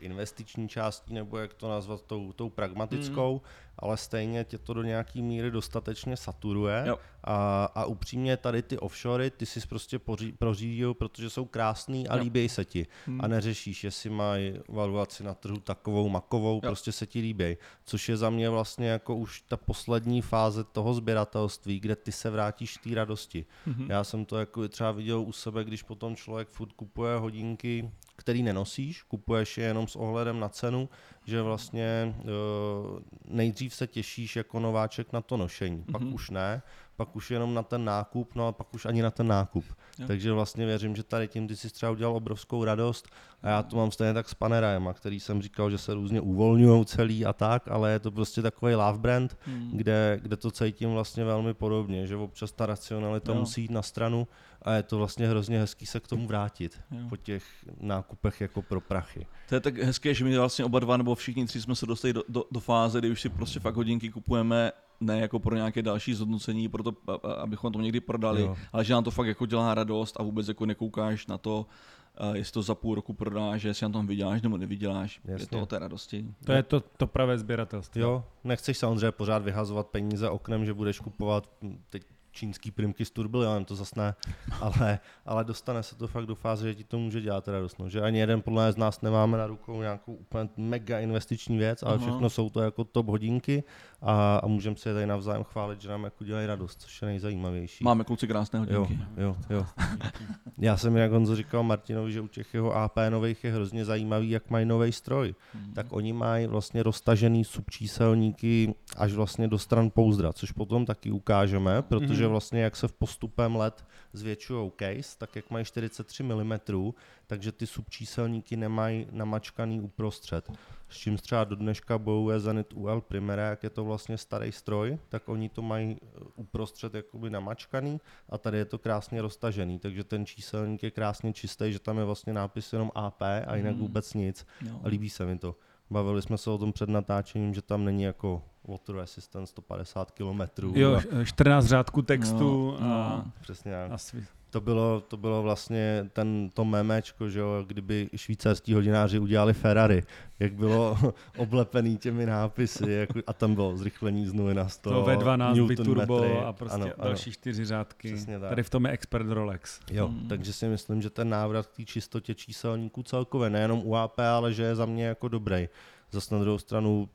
Speaker 2: investiční částí, nebo jak to nazvat, tou, tou pragmatickou, mm. Ale stejně tě to do nějaký míry dostatečně saturuje. A, a upřímně tady ty offshory, ty si prostě prořídil, protože jsou krásný a jo. líbí se ti. Mm. A neřešíš, jestli mají valuaci na trhu takovou, makovou, jo. prostě se ti líbí. Což je za mě vlastně jako už ta poslední fáze toho sběratelství, kde ty se vrátíš té radosti. Mm-hmm. Já jsem to jako třeba viděl u sebe, když potom člověk furt kupuje hodinky který nenosíš, kupuješ je jenom s ohledem na cenu, že vlastně uh, nejdřív se těšíš jako nováček na to nošení, mm-hmm. pak mhm. už ne, pak už jenom na ten nákup, no a pak už ani na ten nákup. Jo. Takže vlastně věřím, že tady tím ty si třeba udělal obrovskou radost a já to mám stejně tak s Panerajem, který jsem říkal, že se různě uvolňují celý a tak, ale je to prostě takový love brand, hmm. kde, kde to cítím vlastně velmi podobně, že občas ta racionalita jo. musí jít na stranu a je to vlastně hrozně hezký se k tomu vrátit jo. po těch nákupech jako pro prachy.
Speaker 3: To je tak hezké, že my vlastně oba dva nebo všichni tři jsme se dostali do, do, do fáze, kdy už si prostě fakt hodinky kupujeme ne jako pro nějaké další zhodnocení, proto, abychom to někdy prodali, jo. ale že nám to fakt jako dělá radost a vůbec jako nekoukáš na to, uh, jestli to za půl roku prodáš, že si na tom vyděláš nebo nevyděláš. Jasně. Je to o té radosti.
Speaker 1: To je to, to pravé sběratelství.
Speaker 2: Jo, nechceš samozřejmě pořád vyhazovat peníze oknem, že budeš kupovat teď čínský primky s turbilionem, to zase ne, ale, ale dostane se to fakt do fáze, že ti to může dělat radost. No. Že ani jeden podle z nás nemáme na rukou nějakou úplně mega investiční věc, ale všechno jsou to jako top hodinky a, a můžeme si je tady navzájem chválit, že nám jako dělají radost, což je nejzajímavější.
Speaker 3: Máme kluci krásné hodinky.
Speaker 2: Jo, jo, jo. Já jsem jak Honzo říkal Martinovi, že u těch jeho AP nových je hrozně zajímavý, jak mají nový stroj. Hmm. Tak oni mají vlastně roztažený subčíselníky až vlastně do stran pouzdra, což potom taky ukážeme, protože že vlastně jak se v postupem let zvětšují case, tak jak mají 43 mm, takže ty subčíselníky nemají namačkaný uprostřed. S čím třeba do dneška bojuje Zenit UL Primera, jak je to vlastně starý stroj, tak oni to mají uh, uprostřed jakoby namačkaný a tady je to krásně roztažený, takže ten číselník je krásně čistý, že tam je vlastně nápis jenom AP a jinak mm. vůbec nic. No. A líbí se mi to. Bavili jsme se o tom před natáčením, že tam není jako water assistant 150 km.
Speaker 1: Jo, 14 řádků textu
Speaker 2: no, a, no, přesně tak. A svý... To bylo, to bylo vlastně ten, to memečko, že jo, kdyby švýcarský hodináři udělali Ferrari, jak bylo oblepený těmi nápisy jako, a tam bylo zrychlení z 0 na 100.
Speaker 1: To V12 biturbo metry, a prostě ano, další ano. čtyři řádky. Tady v tom je expert Rolex.
Speaker 2: Jo, hmm. takže si myslím, že ten návrat k té čistotě číselníků celkově, nejenom UAP, ale že je za mě jako dobrý. Zase na druhou stranu,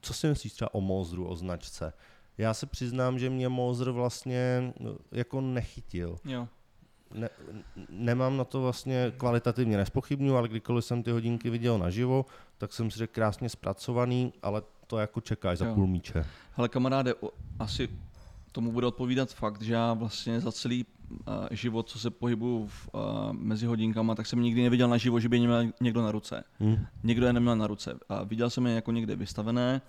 Speaker 2: co si myslíš třeba o Mozru, o značce? Já se přiznám, že mě Mozer vlastně no, jako nechytil.
Speaker 3: Jo.
Speaker 2: Ne, nemám na to vlastně kvalitativně nespochybnu, ale kdykoliv jsem ty hodinky viděl naživo, tak jsem si řekl krásně zpracovaný, ale to jako čekáš za půl míče.
Speaker 3: Hele kamaráde, asi tomu bude odpovídat fakt, že já vlastně za celý uh, život, co se pohybuju v, uh, mezi hodinkama, tak jsem nikdy neviděl na živo, že by měl někdo na ruce. Hmm. Někdo je neměl na ruce. A viděl jsem je jako někde vystavené,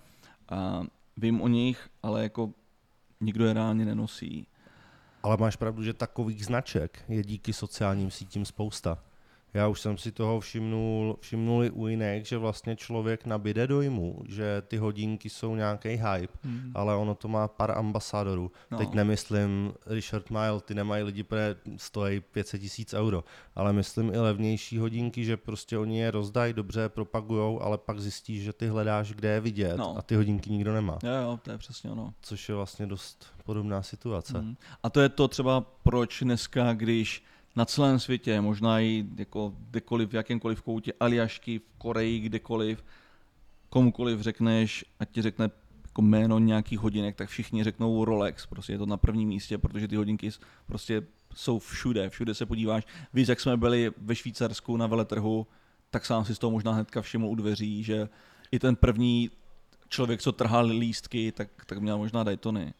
Speaker 3: a vím o nich, ale jako nikdo je reálně nenosí.
Speaker 2: Ale máš pravdu, že takových značek je díky sociálním sítím spousta. Já už jsem si toho všimnul, všimnuli u jiných, že vlastně člověk nabide dojmu, že ty hodinky jsou nějaký hype, mm. ale ono to má pár ambasadorů. No. Teď nemyslím Richard Mile, ty nemají lidi, které stojí 500 tisíc euro, ale myslím i levnější hodinky, že prostě oni je rozdají, dobře je propagujou, ale pak zjistíš, že ty hledáš, kde je vidět no. a ty hodinky nikdo nemá.
Speaker 3: Jo, jo, to je přesně ono.
Speaker 2: Což je vlastně dost podobná situace. Mm.
Speaker 3: A to je to třeba, proč dneska, když na celém světě, možná i jako kdekoliv, v jakémkoliv koutě, Aljašky, v Koreji, kdekoliv, komukoliv řekneš, ať ti řekne jako jméno nějakých hodinek, tak všichni řeknou Rolex, prostě je to na prvním místě, protože ty hodinky prostě jsou všude, všude se podíváš. Víš, jak jsme byli ve Švýcarsku na veletrhu, tak sám si z toho možná hnedka všiml u dveří, že i ten první člověk, co trhal lístky, tak, tak měl možná Daytony.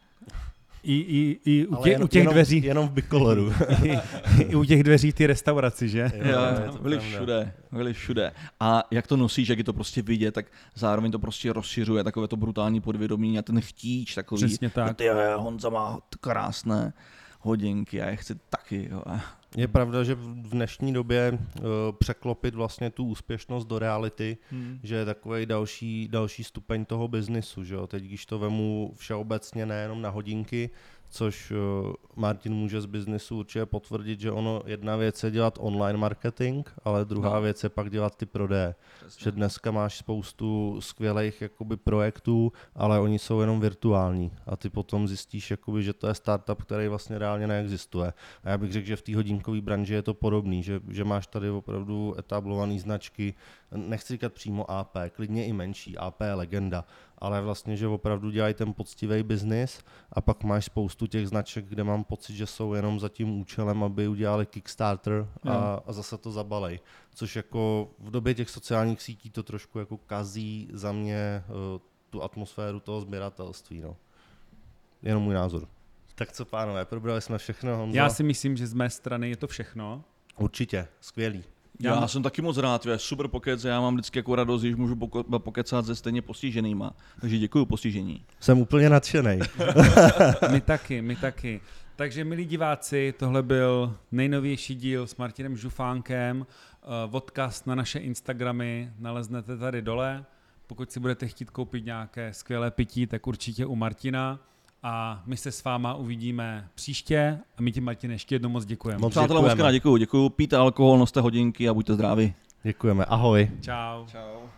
Speaker 1: I, i, i u, tě, jen, u těch
Speaker 2: jenom,
Speaker 1: dveří.
Speaker 2: Jenom v bikoloru.
Speaker 1: I, I, u těch dveří ty restauraci, že?
Speaker 3: Jo, jo byli všude, byli všude. A jak to nosíš, jak je to prostě vidět, tak zároveň to prostě rozšiřuje takové to brutální podvědomí a ten chtíč takový.
Speaker 1: Přesně tak.
Speaker 3: Ty, Honza má krásné hodinky a já chci taky. Jo.
Speaker 2: Je pravda, že v dnešní době uh, překlopit vlastně tu úspěšnost do reality, hmm. že je takový další, další stupeň toho biznisu. Že jo? Teď, když to vemu všeobecně, nejenom na hodinky, což uh, Martin může z biznesu určitě potvrdit, že ono jedna věc je dělat online marketing, ale druhá no. věc je pak dělat ty prodeje. Přesně. Že dneska máš spoustu skvělých jakoby projektů, ale oni jsou jenom virtuální a ty potom zjistíš, jakoby, že to je startup, který vlastně reálně neexistuje. A já bych řekl, že v té hodinkové branži je to podobný, že, že máš tady opravdu etablované značky, nechci říkat přímo AP, klidně i menší, AP je legenda, ale vlastně, že opravdu dělají ten poctivý biznis a pak máš spoustu těch značek, kde mám pocit, že jsou jenom za tím účelem, aby udělali Kickstarter a, a zase to zabalej. Což jako v době těch sociálních sítí to trošku jako kazí za mě uh, tu atmosféru toho sběratelství. No. Jenom můj názor. Tak co pánové, probrali jsme všechno. Honzo?
Speaker 1: Já si myslím, že z mé strany je to všechno.
Speaker 2: Určitě, skvělý.
Speaker 3: Já, já jsem taky moc rád, je super pokec, já mám vždycky jako radost, když můžu pokecat se stejně postiženýma. Takže děkuji postižení.
Speaker 2: Jsem úplně nadšený.
Speaker 1: my taky, my taky. Takže milí diváci, tohle byl nejnovější díl s Martinem Žufánkem. Uh, odkaz na naše Instagramy naleznete tady dole. Pokud si budete chtít koupit nějaké skvělé pití, tak určitě u Martina a my se s váma uvidíme příště a my ti Martin ještě jednou moc děkujeme.
Speaker 3: Moc Přátelé, moc děkuju, děkuju. Pijte alkohol, noste hodinky a buďte zdraví.
Speaker 2: Děkujeme, ahoj.
Speaker 1: Čau.
Speaker 3: Čau.